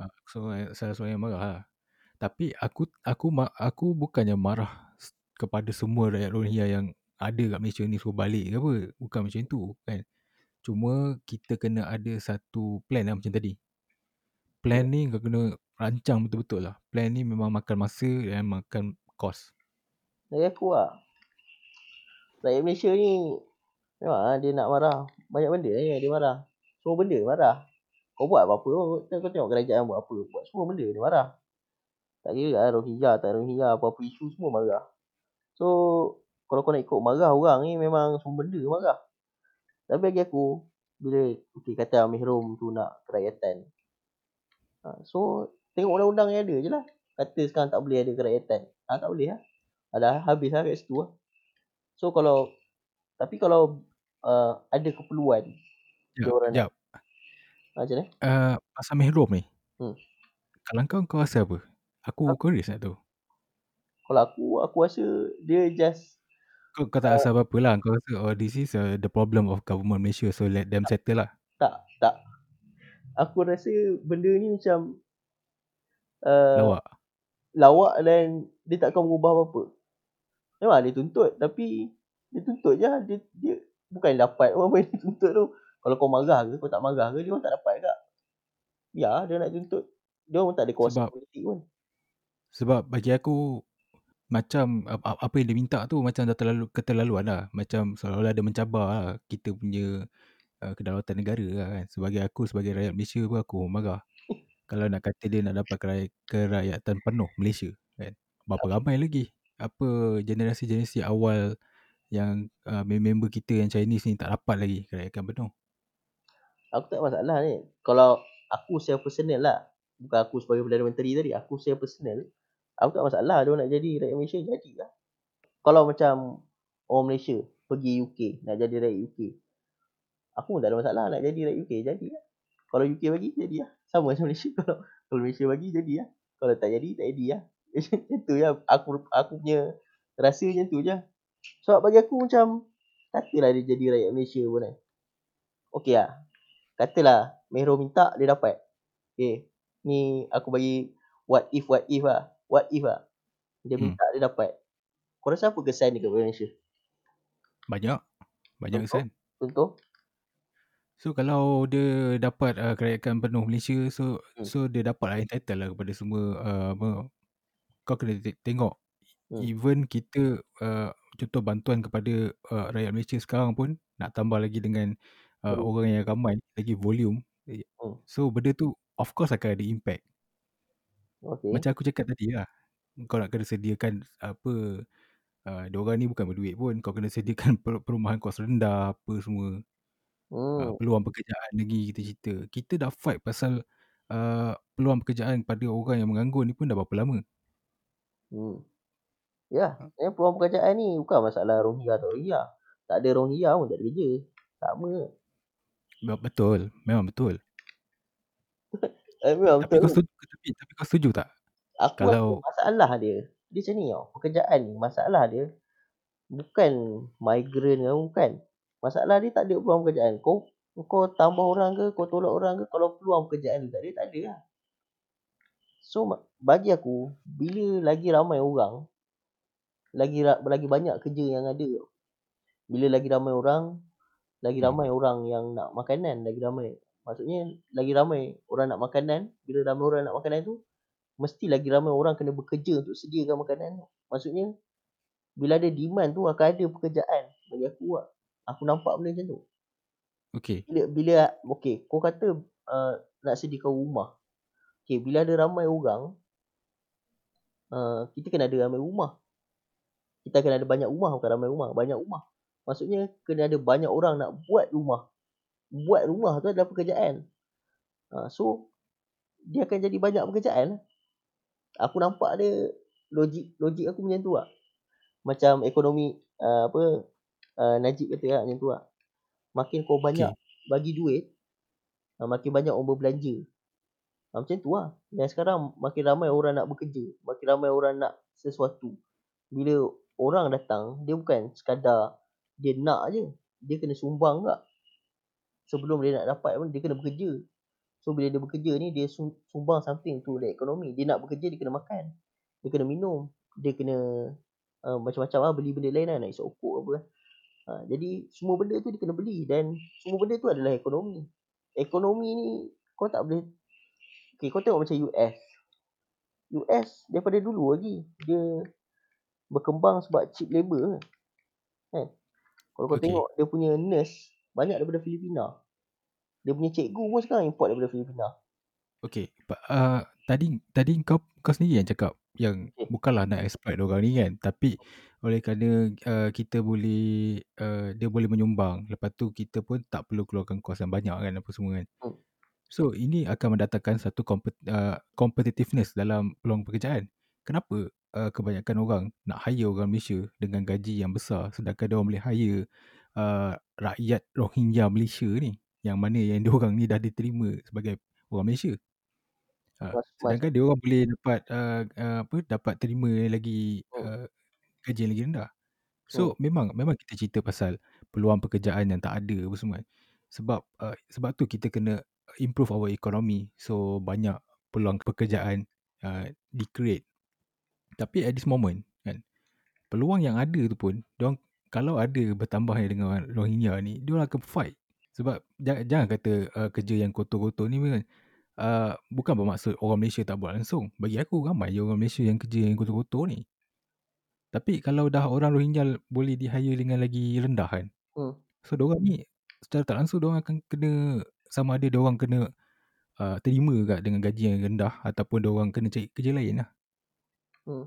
Ha, so, salah seorang yang marah lah. Tapi aku aku aku bukannya marah kepada semua rakyat Rohingya yang ada kat Malaysia ni suruh balik ke apa. Bukan macam tu kan. Cuma kita kena ada satu plan lah macam tadi. Plan ni kau kena rancang betul-betul lah. Plan ni memang makan masa dan makan kos. Dari aku lah. Rakyat Malaysia ni memang lah dia nak marah. Banyak benda ni dia marah. Semua benda marah. Kau buat apa-apa pun, kau tengok kerajaan buat apa. Buat semua benda dia marah. Tak kira lah Rohingya, tak Rohingya, apa-apa isu semua marah. So, kalau kau nak ikut marah orang ni memang semua benda marah. Tapi bagi aku, bila okay, kata Mehrom tu nak kerakyatan. Ha, so, tengok undang-undang yang ada je lah. Kata sekarang tak boleh ada kerakyatan. Ha, tak boleh lah. Dah habis lah kat situ lah. So, kalau tapi kalau uh, ada keperluan dia Jap, orang nak, jap. ha, macam ni? Uh, pasal Mehrom ni. Hmm. Kalau kau, kau rasa apa? Aku Apa? curious nak tahu. Kalau aku, aku rasa dia just Kau, kau tak rasa apa-apa lah. Kau rasa, oh this is uh, the problem of government Malaysia. So let them settle lah. tak, tak. Aku rasa benda ni macam uh, Lawak. lawak dan dia takkan mengubah apa-apa. Memang dia tuntut tapi dia tuntut je dia, dia bukan dapat apa dia tuntut tu. Kalau kau marah ke kau tak marah ke dia orang tak dapat juga. Ya dia nak tuntut. Dia orang tak ada kuasa Sebab- politik pun. Sebab bagi aku, macam ap- apa yang dia minta tu macam dah terlalu keterlaluan lah. Macam seolah-olah dia mencabar lah kita punya uh, kedaulatan negara lah kan. Sebagai aku, sebagai rakyat Malaysia pun aku marah. Kalau nak kata dia nak dapat keraya, kerakyatan penuh Malaysia kan. Berapa ramai lagi? Apa generasi-generasi awal yang uh, member kita yang Chinese ni tak dapat lagi kerayakan penuh. Aku tak masalah ni. Kalau aku secara personal lah. Bukan aku sebagai Perdana Menteri tadi. Aku secara personal. Aku tak masalah dia nak jadi rakyat Malaysia. Jadi lah. Kalau macam orang Malaysia pergi UK. Nak jadi rakyat UK. Aku pun tak ada masalah nak jadi rakyat UK. Jadi lah. Kalau UK bagi, jadi lah. Sama macam Malaysia. Kalau, kalau Malaysia bagi, jadi lah. Kalau tak jadi, tak jadi lah. macam tu lah. Aku, aku punya rasa macam tu je. Sebab bagi aku macam, katalah dia jadi rakyat Malaysia pun kan. Okey lah. Katalah Mehro minta dia dapat. Okay. Ni aku bagi what if what if lah. What if lah. Dia Hmm. minta dia dapat. Kau rasa apa kesan dia kat Malaysia? Banyak. Banyak Contoh? kesan. Contoh? So kalau dia dapat uh, kerayakan penuh Malaysia so Hmm. so dia dapat lah entitled lah kepada semua uh, apa kau kena te- tengok Hmm. even kita uh, contoh bantuan kepada uh, rakyat Malaysia sekarang pun nak tambah lagi dengan uh, Hmm. orang yang ramai lagi volume Eh, Hmm. so benda tu of course akan ada impact Okay. macam aku cakap tadi lah kau nak kena sediakan apa uh, diorang ni bukan berduit pun kau kena sediakan per- perumahan kos rendah apa semua uh, Hmm. peluang pekerjaan lagi kita cerita kita dah fight pasal uh, peluang pekerjaan pada orang yang menganggur ni pun dah berapa lama Hmm. Ya, yeah. peluang pekerjaan ni bukan masalah Rohingya atau Rohingya. Tak ada Rohingya pun tak ada kerja. Sama. Be- betul memang betul Eh, memang tapi kau betul. setuju tapi, tapi kau setuju tak Aku kalau- masalah dia. Dia macam ni tau. Pekerjaan ni masalah dia bukan migran ke bukan. Masalah dia tak ada peluang pekerjaan. Kau kau tambah orang ke, kau tolak orang ke, kalau peluang pekerjaan tak ada, tak ada lah. So bagi aku, bila lagi ramai orang, lagi lagi banyak kerja yang ada. Bila lagi ramai orang, lagi Hmm. ramai orang yang nak makanan, lagi ramai. Maksudnya lagi ramai orang nak makanan, bila ramai orang nak makanan tu, mesti lagi ramai orang kena bekerja untuk sediakan makanan. Maksudnya bila ada demand tu akan ada pekerjaan bagi aku lah. Aku nampak benda macam tu. okey Bila bila okey, kau kata uh, nak sediakan rumah. Okey, bila ada ramai orang uh, kita kena ada ramai rumah. Kita kena ada banyak rumah bukan ramai rumah, banyak rumah. Maksudnya kena ada banyak orang nak buat rumah. Buat rumah tu adalah pekerjaan. Uh, so dia akan jadi banyak pekerjaan. Aku nampak dia logik logik aku macam tu lah. Macam ekonomi uh, apa uh, Najib kata lah macam tu lah. Makin kau banyak okay. bagi duit, uh, makin banyak orang berbelanja. Uh, macam tu lah. Dan sekarang makin ramai orang nak bekerja, makin ramai orang nak sesuatu. Bila orang datang, dia bukan sekadar dia nak je. Dia kena sumbang tak. Sebelum dia nak dapat pun, dia kena bekerja. So bila dia bekerja ni, dia sum- sumbang something to the economy. Dia nak bekerja, dia kena makan. Dia kena minum. Dia kena uh, macam-macam lah, beli benda lain lah. Nak isap okok apa kan. Uh, jadi semua benda tu dia kena beli. Dan semua benda tu adalah ekonomi. Ekonomi ni, kau tak boleh... Okay, kau tengok macam US. US daripada dulu lagi, dia berkembang sebab cheap labour. Kan? Kalau kau Okay. tengok dia punya nurse, banyak daripada Filipina. Dia punya cikgu pun sekarang import daripada Filipina. okey Pa- uh, tadi tadi kau kau sendiri yang cakap yang Okey. bukanlah nak exploit orang ni kan tapi oleh kerana uh, kita boleh uh, dia boleh menyumbang lepas tu kita pun tak perlu keluarkan kos yang banyak kan apa semua kan Hmm. So ini akan mendatangkan satu kompet, uh, competitiveness dalam peluang pekerjaan kenapa uh, kebanyakan orang nak hire orang Malaysia dengan gaji yang besar sedangkan dia orang boleh hire uh, rakyat Rohingya Malaysia ni yang mana yang dia orang ni dah diterima sebagai orang Malaysia Uh, Mas, mas, sedangkan dia orang boleh dapat uh, uh, apa dapat terima lagi Hmm. uh, gaji yang lagi rendah. So memang memang kita cerita pasal peluang pekerjaan yang tak ada apa semua. Sebab uh, sebab tu kita kena improve our economy. So banyak peluang pekerjaan uh, di create. Tapi at this moment kan peluang yang ada tu pun diorang kalau ada bertambahnya dengan Rohingya ni dia orang akan fight. Sebab jangan, jangan kata uh, kerja yang kotor-kotor ni kan uh, bukan bermaksud orang Malaysia tak buat langsung. Bagi aku ramai je orang Malaysia yang kerja yang kotor-kotor ni. Tapi kalau dah orang Rohingya boleh di hire dengan lagi rendah kan. Hmm. So diorang ni secara tak langsung diorang akan kena sama ada diorang kena uh, terima kat dengan gaji yang rendah ataupun diorang kena cari kerja lain lah. Hmm.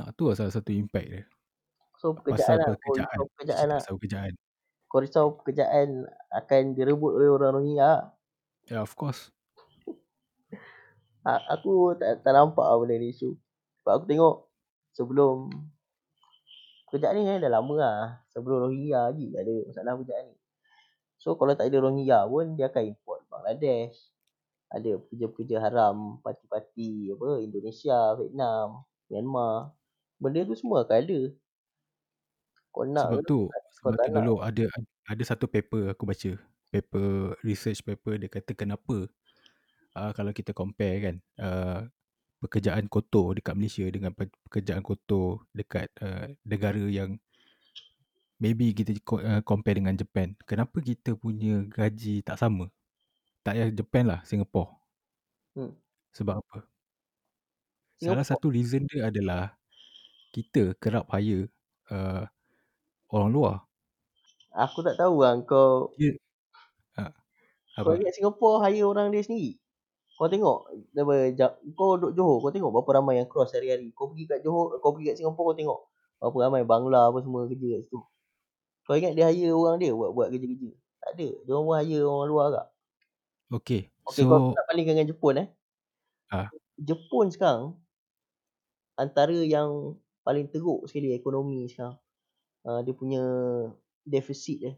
Nah, tu lah salah satu impact dia. So Pasal pekerjaan lah. Kau pekerjaan. risau pekerjaan lah. Pasal pekerjaan. Kau risau pekerjaan akan direbut oleh orang Rohingya lah. Yeah, of course. Aku tak, tak nampak lah benda ni isu. Sebab aku tengok sebelum pekerjaan ni eh, dah lama lah. Sebelum Rohingya lagi ada masalah pekerjaan ni. So kalau tak ada Rohingya pun dia akan import Bangladesh. Ada pekerja-pekerja haram, parti-parti apa Indonesia, Vietnam, Myanmar. Benda tu semua akan ada. Kau nak Sebab tu, sebab tu dulu ada ada satu paper aku baca. Paper research paper dia kata kenapa uh, kalau kita compare kan uh, pekerjaan kotor dekat Malaysia dengan pe- pekerjaan kotor dekat uh, negara yang maybe kita uh, compare dengan Japan. Kenapa kita punya gaji tak sama? Tak payah Japan lah, Singapore. Hmm. Sebab apa? Salah Singapore. satu reason dia adalah kita kerap hire uh, orang luar. Aku tak tahu lah kau Dia, uh, Kau ingat Singapore hire orang dia sendiri? Kau tengok kau duduk Johor, kau tengok berapa ramai yang cross hari-hari. Kau pergi kat Johor, kau pergi kat Singapore kau tengok berapa ramai Bangla apa semua kerja kat situ. Kau ingat dia hire orang dia buat buat kerja-kerja? Tak ada. Dia orang pun hire orang luar agak. Okay, Okey, kau so nak bandingkan dengan Jepun eh. Ah. Jepun sekarang antara yang paling teruk sekali ekonomi sekarang. Uh, dia punya defisit dia.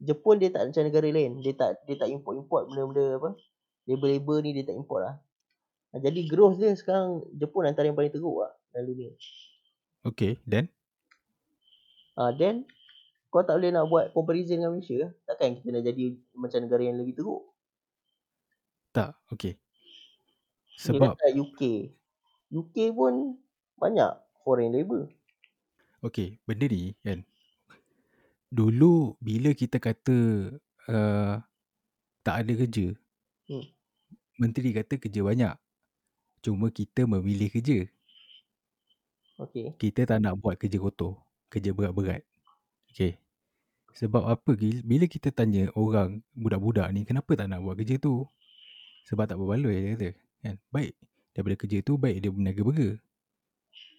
Jepun dia tak macam negara lain. Dia tak dia tak import-import benda-benda apa. Label-label ni dia tak import lah. Ah, Jadi growth dia sekarang Jepun antara yang paling teruk lah dalam dunia. okay, then Ah then kau tak boleh nak buat comparison dengan Malaysia. Takkan kita nak jadi macam negara yang lebih teruk. tak, okay. Sebab kata UK. UK pun banyak foreign labour. Okay, benda ni kan. Dulu bila kita kata uh, tak ada kerja, Hmm. menteri kata kerja banyak. Cuma kita memilih kerja. Okay. Kita tak nak buat kerja kotor, kerja berat-berat. Okay. Sebab apa? Bila kita tanya orang budak-budak ni kenapa tak nak buat kerja tu? Sebab tak berbaloi dia kata. Kan? Baik. Daripada kerja tu baik dia berniaga burger.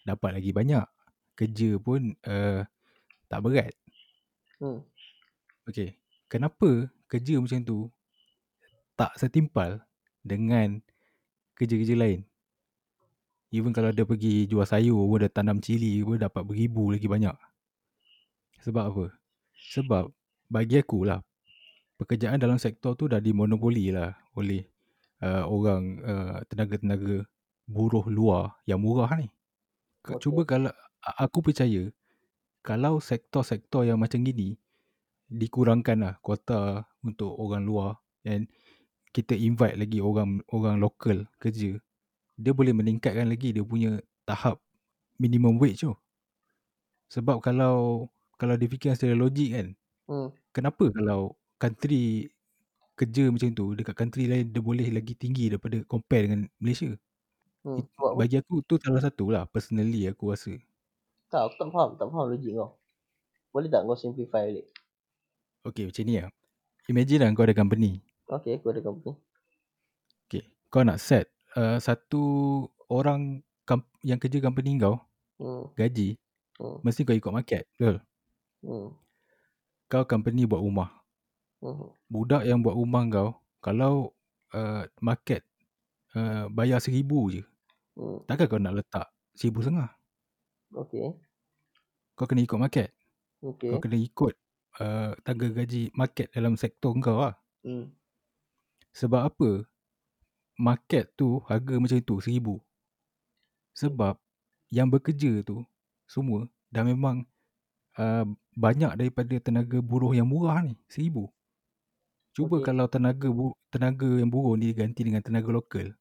Dapat lagi banyak. Kerja pun uh, tak berat. Hmm. Okay. Kenapa kerja macam tu tak setimpal dengan kerja-kerja lain? Even kalau dia pergi jual sayur pun dia tanam cili pun dapat beribu lagi banyak. Sebab apa? Sebab bagi aku lah pekerjaan dalam sektor tu dah dimonopoli lah oleh uh, orang uh, tenaga-tenaga buruh luar yang murah ni. Okey. Cuba kalau aku percaya kalau sektor-sektor yang macam gini dikurangkan lah kuota untuk orang luar dan kita invite lagi orang orang lokal kerja dia boleh meningkatkan lagi dia punya tahap minimum wage tu. Sebab kalau kalau difikirkan secara logik kan Hmm. kenapa kalau country kerja macam tu dekat country lain dia boleh lagi tinggi daripada compare dengan Malaysia. Hmm. It, bagi aku tu salah satu lah personally aku rasa. tak, aku tak faham. Tak faham logik kau. Boleh tak kau simplify balik? Okay macam ni lah. Imagine lah kau ada company. Okay, aku ada company. Okay. Kau nak set uh, satu orang kam- yang kerja company kau Hmm. gaji Hmm. mesti kau ikut market. Betul? Hmm. Kau company buat rumah. Hmm. Budak yang buat rumah kau kalau uh, market uh, bayar seribu je. Hmm. Takkan kau nak letak seribu setengah. Okay. Kau kena ikut market. Okay. Kau kena ikut uh, tangga gaji market dalam sektor kau lah. Hmm. Sebab apa? Market tu harga macam tu seribu. Sebab yang bekerja tu semua dah memang uh, banyak daripada tenaga buruh yang murah ni seribu. Cuba Okey. kalau tenaga bu- tenaga yang buruh ni diganti dengan tenaga lokal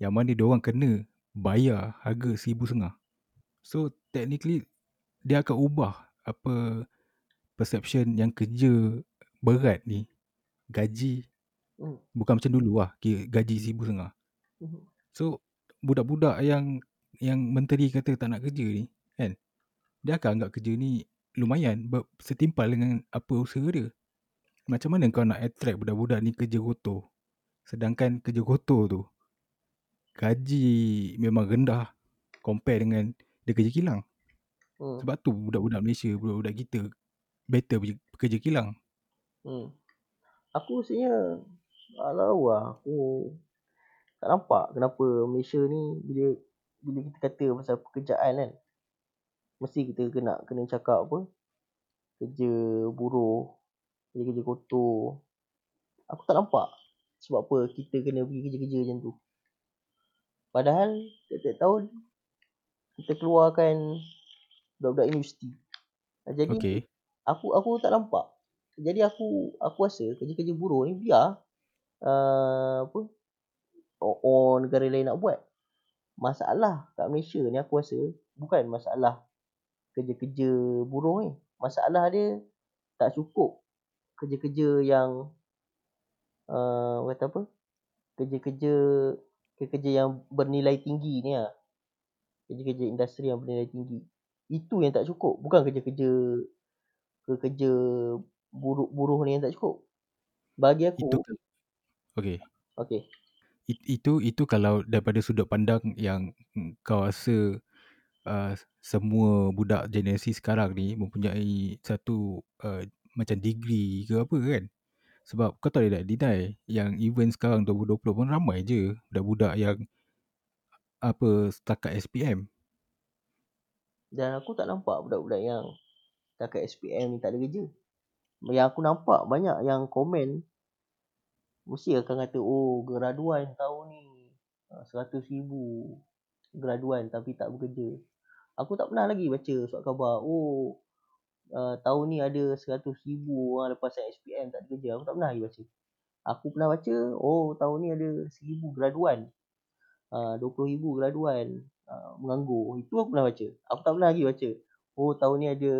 yang mana dia orang kena bayar harga seribu setengah. So technically dia akan ubah apa perception yang kerja berat ni gaji Hmm. bukan macam dulu lah kira gaji seribu setengah. Hmm. So budak-budak yang yang menteri kata tak nak kerja ni kan dia akan anggap kerja ni lumayan ber- setimpal dengan apa usaha dia. Macam mana kau nak attract budak-budak ni kerja kotor sedangkan kerja kotor tu gaji memang rendah compare dengan dia kerja kilang. Hmm. Sebab tu budak-budak Malaysia, budak-budak kita better kerja kilang. Hmm. Aku rasanya tak tahu lah. Aku tak nampak kenapa Malaysia ni bila bila kita kata pasal pekerjaan kan. Mesti kita kena kena cakap apa. Kerja buruh. Kerja-kerja kotor. Aku tak nampak. Sebab apa kita kena pergi kerja-kerja macam tu. Padahal tiap-tiap tahun kita keluarkan budak-budak universiti. Jadi Okay. aku aku tak nampak. Jadi aku aku rasa kerja-kerja buruh ni biar uh, apa orang negara lain nak buat. Masalah kat Malaysia ni aku rasa bukan masalah kerja-kerja buruh ni. Masalah dia tak cukup kerja-kerja yang uh, kata apa? Kerja-kerja kerja-kerja yang bernilai tinggi ni lah. Kerja-kerja industri yang bernilai tinggi. Itu yang tak cukup. Bukan kerja-kerja kerja buruh-buruh ni yang tak cukup. Bagi aku Itu Okay. okey. It, itu itu kalau daripada sudut pandang yang mm, kau rasa uh, semua budak generasi sekarang ni mempunyai satu uh, macam degree ke apa kan. Sebab kau tak boleh nak deny yang even sekarang 2020 pun ramai je budak-budak yang apa setakat SPM. Dan aku tak nampak budak-budak yang setakat SPM ni tak ada kerja. Yang aku nampak banyak yang komen mesti akan kata oh graduan tahun ni ah, 100 ribu graduan tapi tak bekerja. Aku tak pernah lagi baca surat khabar oh uh, tahun ni ada 100 ribu orang lepas SPM tak ada kerja. Aku tak pernah lagi baca. Aku pernah baca oh tahun ni ada 1000 graduan. Uh, 20 ribu graduan uh, menganggur. Itu aku pernah baca. Aku tak pernah lagi baca. Oh tahun ni ada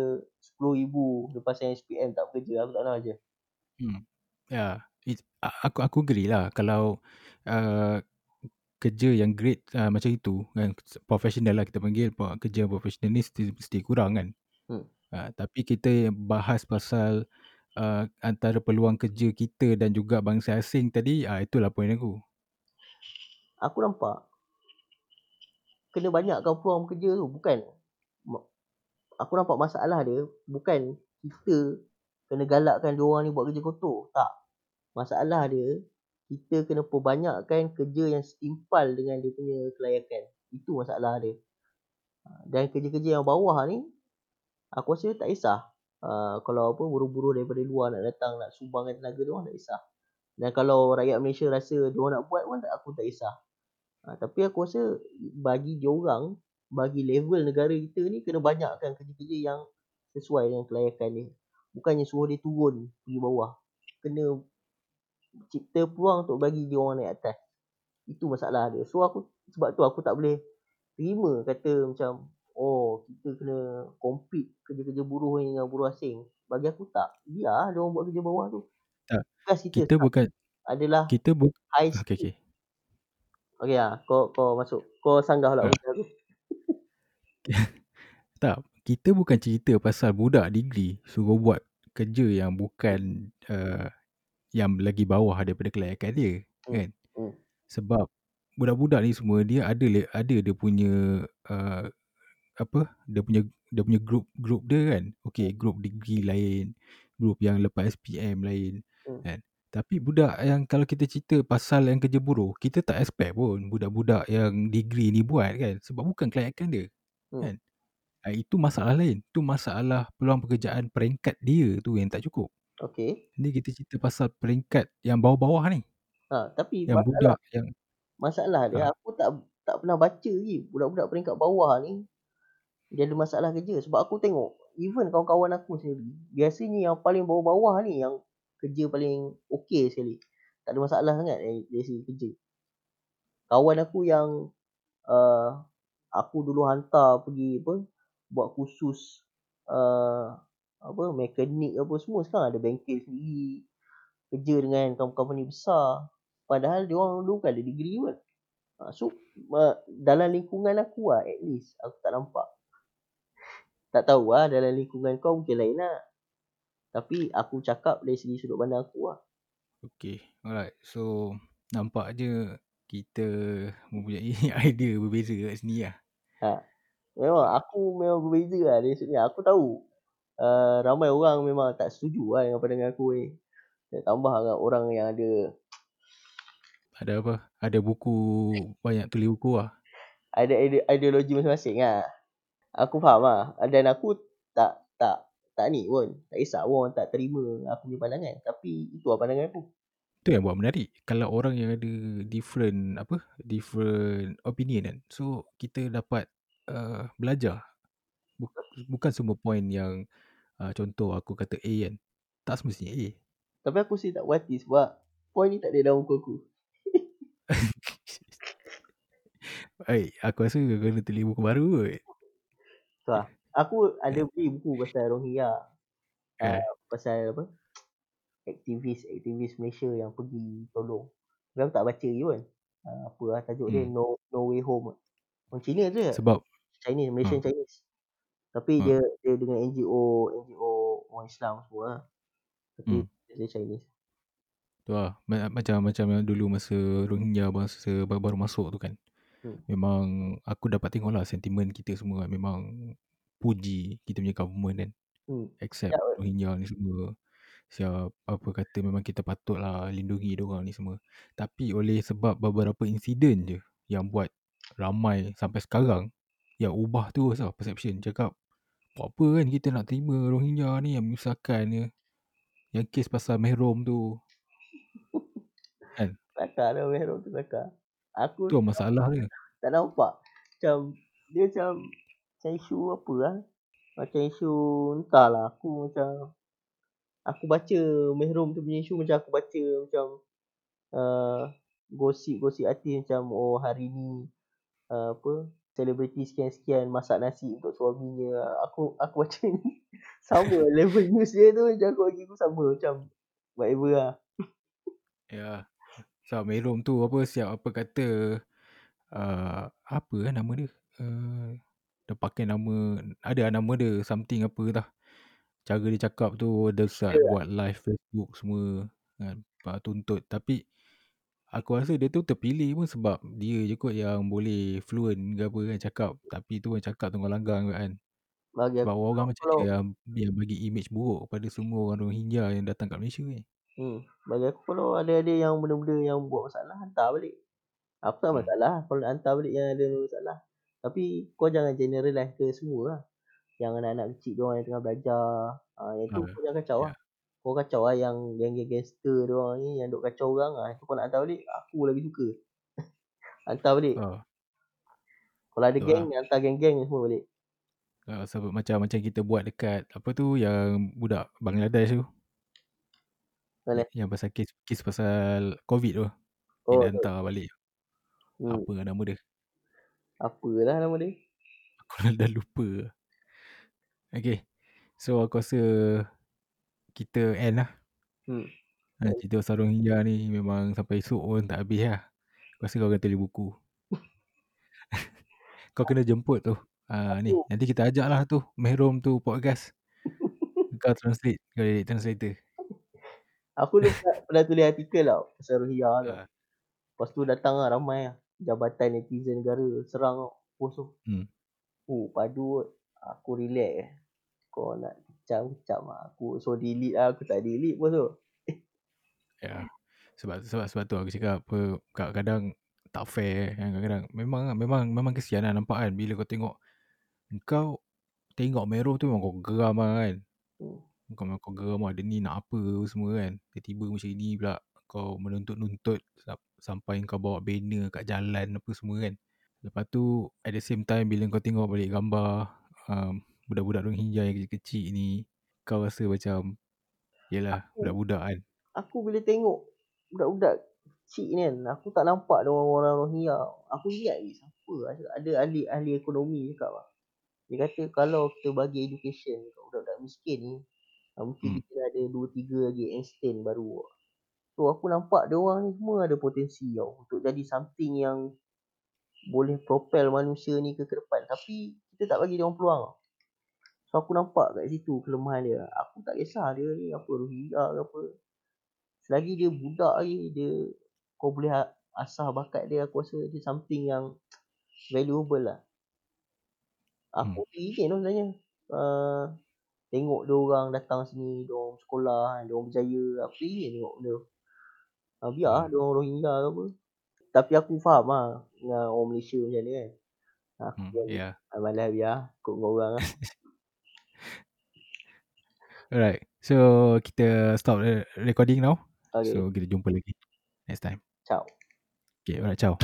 10 ribu lepas SPM tak bekerja. Aku tak pernah baca. Hmm. Ya, yeah. Aku aku agree lah kalau uh, kerja yang great uh, macam itu kan profesional lah kita panggil kerja profesional ni mesti, mesti kurang kan. Hmm. Uh, tapi kita bahas pasal uh, antara peluang kerja kita dan juga bangsa asing tadi, uh, itulah poin aku. Aku nampak kena banyakkan peluang kerja tu bukan aku nampak masalah dia bukan kita kena galakkan dia orang ni buat kerja kotor. Tak. Masalah dia, kita kena perbanyakkan kerja yang setimpal dengan dia punya kelayakan. Itu masalah dia. Ha, dan kerja-kerja yang bawah ni, aku rasa tak kisah. Uh, kalau apa buruh-buruh daripada luar nak datang nak sumbangkan tenaga dia orang tak kisah. Dan kalau rakyat Malaysia rasa dia orang nak buat pun tak aku tak kisah. Ha, tapi aku rasa bagi dia orang, bagi level negara kita ni kena banyakkan kerja-kerja yang sesuai dengan kelayakan dia. Bukannya suruh dia turun pergi bawah. Kena cipta peluang untuk bagi dia orang naik atas. Itu masalah dia. So aku sebab tu aku tak boleh terima kata macam oh kita kena compete kerja-kerja buruh ni dengan buruh asing. Bagi aku tak. Biar dia orang buat kerja bawah tu. Tak. kita, kita bukan adalah kita bu high skill. Okay, okay. Okay lah, kau, kau masuk. Kau sanggah lah uh. aku. tak, kita bukan cerita pasal budak degree suruh buat kerja yang bukan uh, yang lagi bawah daripada kelayakan dia hmm. kan hmm. sebab budak-budak ni semua dia ada ada dia punya uh, apa dia punya dia punya group group dia kan okey hmm. group degree lain group yang lepas SPM lain hmm. kan tapi budak yang kalau kita cerita pasal yang kerja buruh kita tak expect pun budak-budak yang degree ni buat kan sebab bukan kelayakan dia hmm. kan uh, itu masalah lain tu masalah peluang pekerjaan peringkat dia tu yang tak cukup Okey. Ni kita cerita pasal peringkat yang bawah-bawah ni. Ha, tapi yang masalah, budak yang masalah dia ha. aku tak tak pernah baca lagi budak-budak peringkat bawah ni dia ada masalah kerja sebab aku tengok even kawan-kawan aku sendiri biasanya yang paling bawah-bawah ni yang kerja paling okey sekali. Tak ada masalah sangat dari, dari segi kerja. Kawan aku yang uh, aku dulu hantar pergi apa buat khusus uh, apa mekanik apa semua sekarang ada bengkel sendiri kerja dengan company besar padahal dia orang dulu kan ada degree pun ha, so dalam lingkungan aku lah at least aku tak nampak tak tahu lah dalam lingkungan kau mungkin lain lah tapi aku cakap dari segi sudut pandang aku lah Okay, alright. So, nampak je kita mempunyai idea berbeza kat sini lah. Ha. Memang aku memang berbeza lah dari sudut ni. Aku tahu uh, ramai orang memang tak setuju lah dengan pandangan aku ni. Dan tambah dengan orang yang ada Ada apa? Ada buku, banyak tulis buku lah. ada ide- ideologi masing-masing lah. Aku faham lah. Dan aku tak tak tak ni pun. Tak kisah orang tak terima aku punya pandangan. Tapi itu lah pandangan aku. Itu yang buat menarik. Kalau orang yang ada different apa? Different opinion kan. So kita dapat uh, belajar. Buk- bukan semua point yang uh, contoh aku kata A kan. Tak semestinya A. Tapi aku sih tak hati sebab point ni tak ada dalam buku aku. Eh, aku rasa kau kena tulis buku baru kot. Lah. Aku ada beli buku pasal Rohingya. Eh, Uh, pasal apa? Aktivis-aktivis Malaysia yang pergi tolong. Aku tak baca lagi pun. Uh, apa lah tajuk dia? Hmm. No, no Way Home. Orang Cina tu sebab Chinese, Malaysian Ha. Chinese. Tapi Ha. dia dia dengan NGO, NGO orang Islam semua lah. Tapi Hmm. dia Chinese. tu lah. Ma- Macam macam yang dulu masa Rohingya masa baru-baru masuk tu kan. Hmm. Memang aku dapat tengok lah sentimen kita semua kan. Memang puji kita punya government kan. Hmm. Accept Ya, Rohingya ni semua. Siap apa kata memang kita patut lah lindungi diorang ni semua. Tapi oleh sebab beberapa insiden je yang buat ramai sampai sekarang yang ubah terus lah perception. Cakap buat apa kan kita nak terima Rohingya ni yang menyusahkan ni. Yang kes pasal Mehrom tu. Kelakar dah Mehrom tu kelakar. Aku Tu lah masalah dia. tak nampak. Macam dia macam macam isu apa lah. Macam isu entahlah aku macam aku baca Mehrom tu punya isu macam aku baca macam uh, gosip-gosip artis macam oh hari ni uh, apa selebriti sekian-sekian masak nasi untuk suaminya. Aku aku baca ni sama level news dia tu macam aku bagi aku sama macam whatever lah. Ya. So Mehrom tu apa siap apa kata uh, apa kan nama dia? Uh, dia pakai nama ada nama dia something apa tah. Cara dia cakap tu dia start Ya. buat live Facebook semua kan tuntut tapi aku rasa dia tu terpilih pun sebab dia je kot yang boleh fluent ke apa kan cakap tapi tu kan cakap tengah langgang kot kan. Bagi Sebab aku orang macam kalau dia yang, yang bagi image buruk pada semua orang Rohingya yang datang kat Malaysia ni. hmm, bagi aku kalau ada-ada yang benda-benda yang buat masalah hantar balik. Aku tak Hmm. masalah kalau nak hantar balik yang ada masalah. Tapi kau jangan generalize ke semua lah. Yang anak-anak kecil diorang yang tengah belajar. Ha, yang tu Ah, kau jangan kacau ya. lah. Kau kacau lah yang geng-geng gangster diorang ni yang duk kacau orang lah. Itu kau nak hantar balik, aku lagi suka. hantar balik. Oh, Kalau ada tu geng, lah. hantar geng-geng semua balik. Uh, sebab macam macam kita buat dekat apa tu yang budak Bangladesh tu Mana? yang pasal kes kes pasal COVID tu Oh, dia hantar balik. Hmm. Apa nama dia? Apalah nama dia. Aku dah lupa. Okay. So aku rasa kita end lah. Hmm. Ha, cerita pasal Rohingya ni memang sampai esok pun tak habis lah. Aku rasa kau akan tulis buku. kau kena jemput tu. Ha, ni, Aku nanti kita ajak lah tu. Mehrom tu podcast. Kau translate. Kau jadi translator. aku dulu pernah, tulis artikel tau pasal Rohingya tu. Ha. Lepas tu datang lah ramai lah. Jabatan netizen negara serang tau. Post tu. Hmm. Oh padu. Aku relax eh. Kau nak kecam-kecam lah. Aku so delete lah. Aku tak delete pun tu. Ya. Sebab sebab sebab tu aku cakap apa kadang-kadang tak fair kan kadang-kadang memang memang memang kesian lah nampak kan bila kau tengok kau tengok Mero tu memang kau geram lah kan. Hmm. Kau memang kau geram lah dia ni nak apa semua kan. Tiba-tiba macam ni pula kau menuntut-nuntut sa- sampai kau bawa banner kat jalan apa semua kan. Lepas tu at the same time bila kau tengok balik gambar um, budak-budak Rohingya yang kecil-kecil ni kau rasa macam yelah Aku, budak-budak kan. aku bila tengok budak-budak kecil ni kan. Aku tak nampak ada orang-orang Rohingya. Aku ingat ni siapa. Ada- Ada ahli-ahli ekonomi cakap lah. Dia kata kalau kita bagi education kat budak-budak miskin ni. ah, Mungkin Hmm. kita ada 2-3 lagi Einstein baru. So aku nampak dia orang ni semua ada potensi tau. Untuk jadi something yang boleh propel manusia ni ke, ke depan. Tapi kita tak bagi dia orang peluang tau. So aku nampak kat situ kelemahan dia. Aku tak kisah dia ni apa Rohingya ke apa. Selagi dia budak lagi dia kau boleh a- asah bakat dia aku rasa dia something yang valuable lah. Aku teringin tu sebenarnya. Uh, tengok dia orang datang sini, dia orang sekolah dia orang berjaya. Aku teringin tengok benda tu. Uh, biar lah Hmm. dia orang Rohingya ke apa. Tapi aku faham lah dengan orang Malaysia macam ni kan. Aku Hmm, kan, yeah. ah, malas biar ikut dengan orang lah. Alright. So kita stop recording now. Okay, So kita jumpa lagi next time. ciao. Okay, alright, ciao.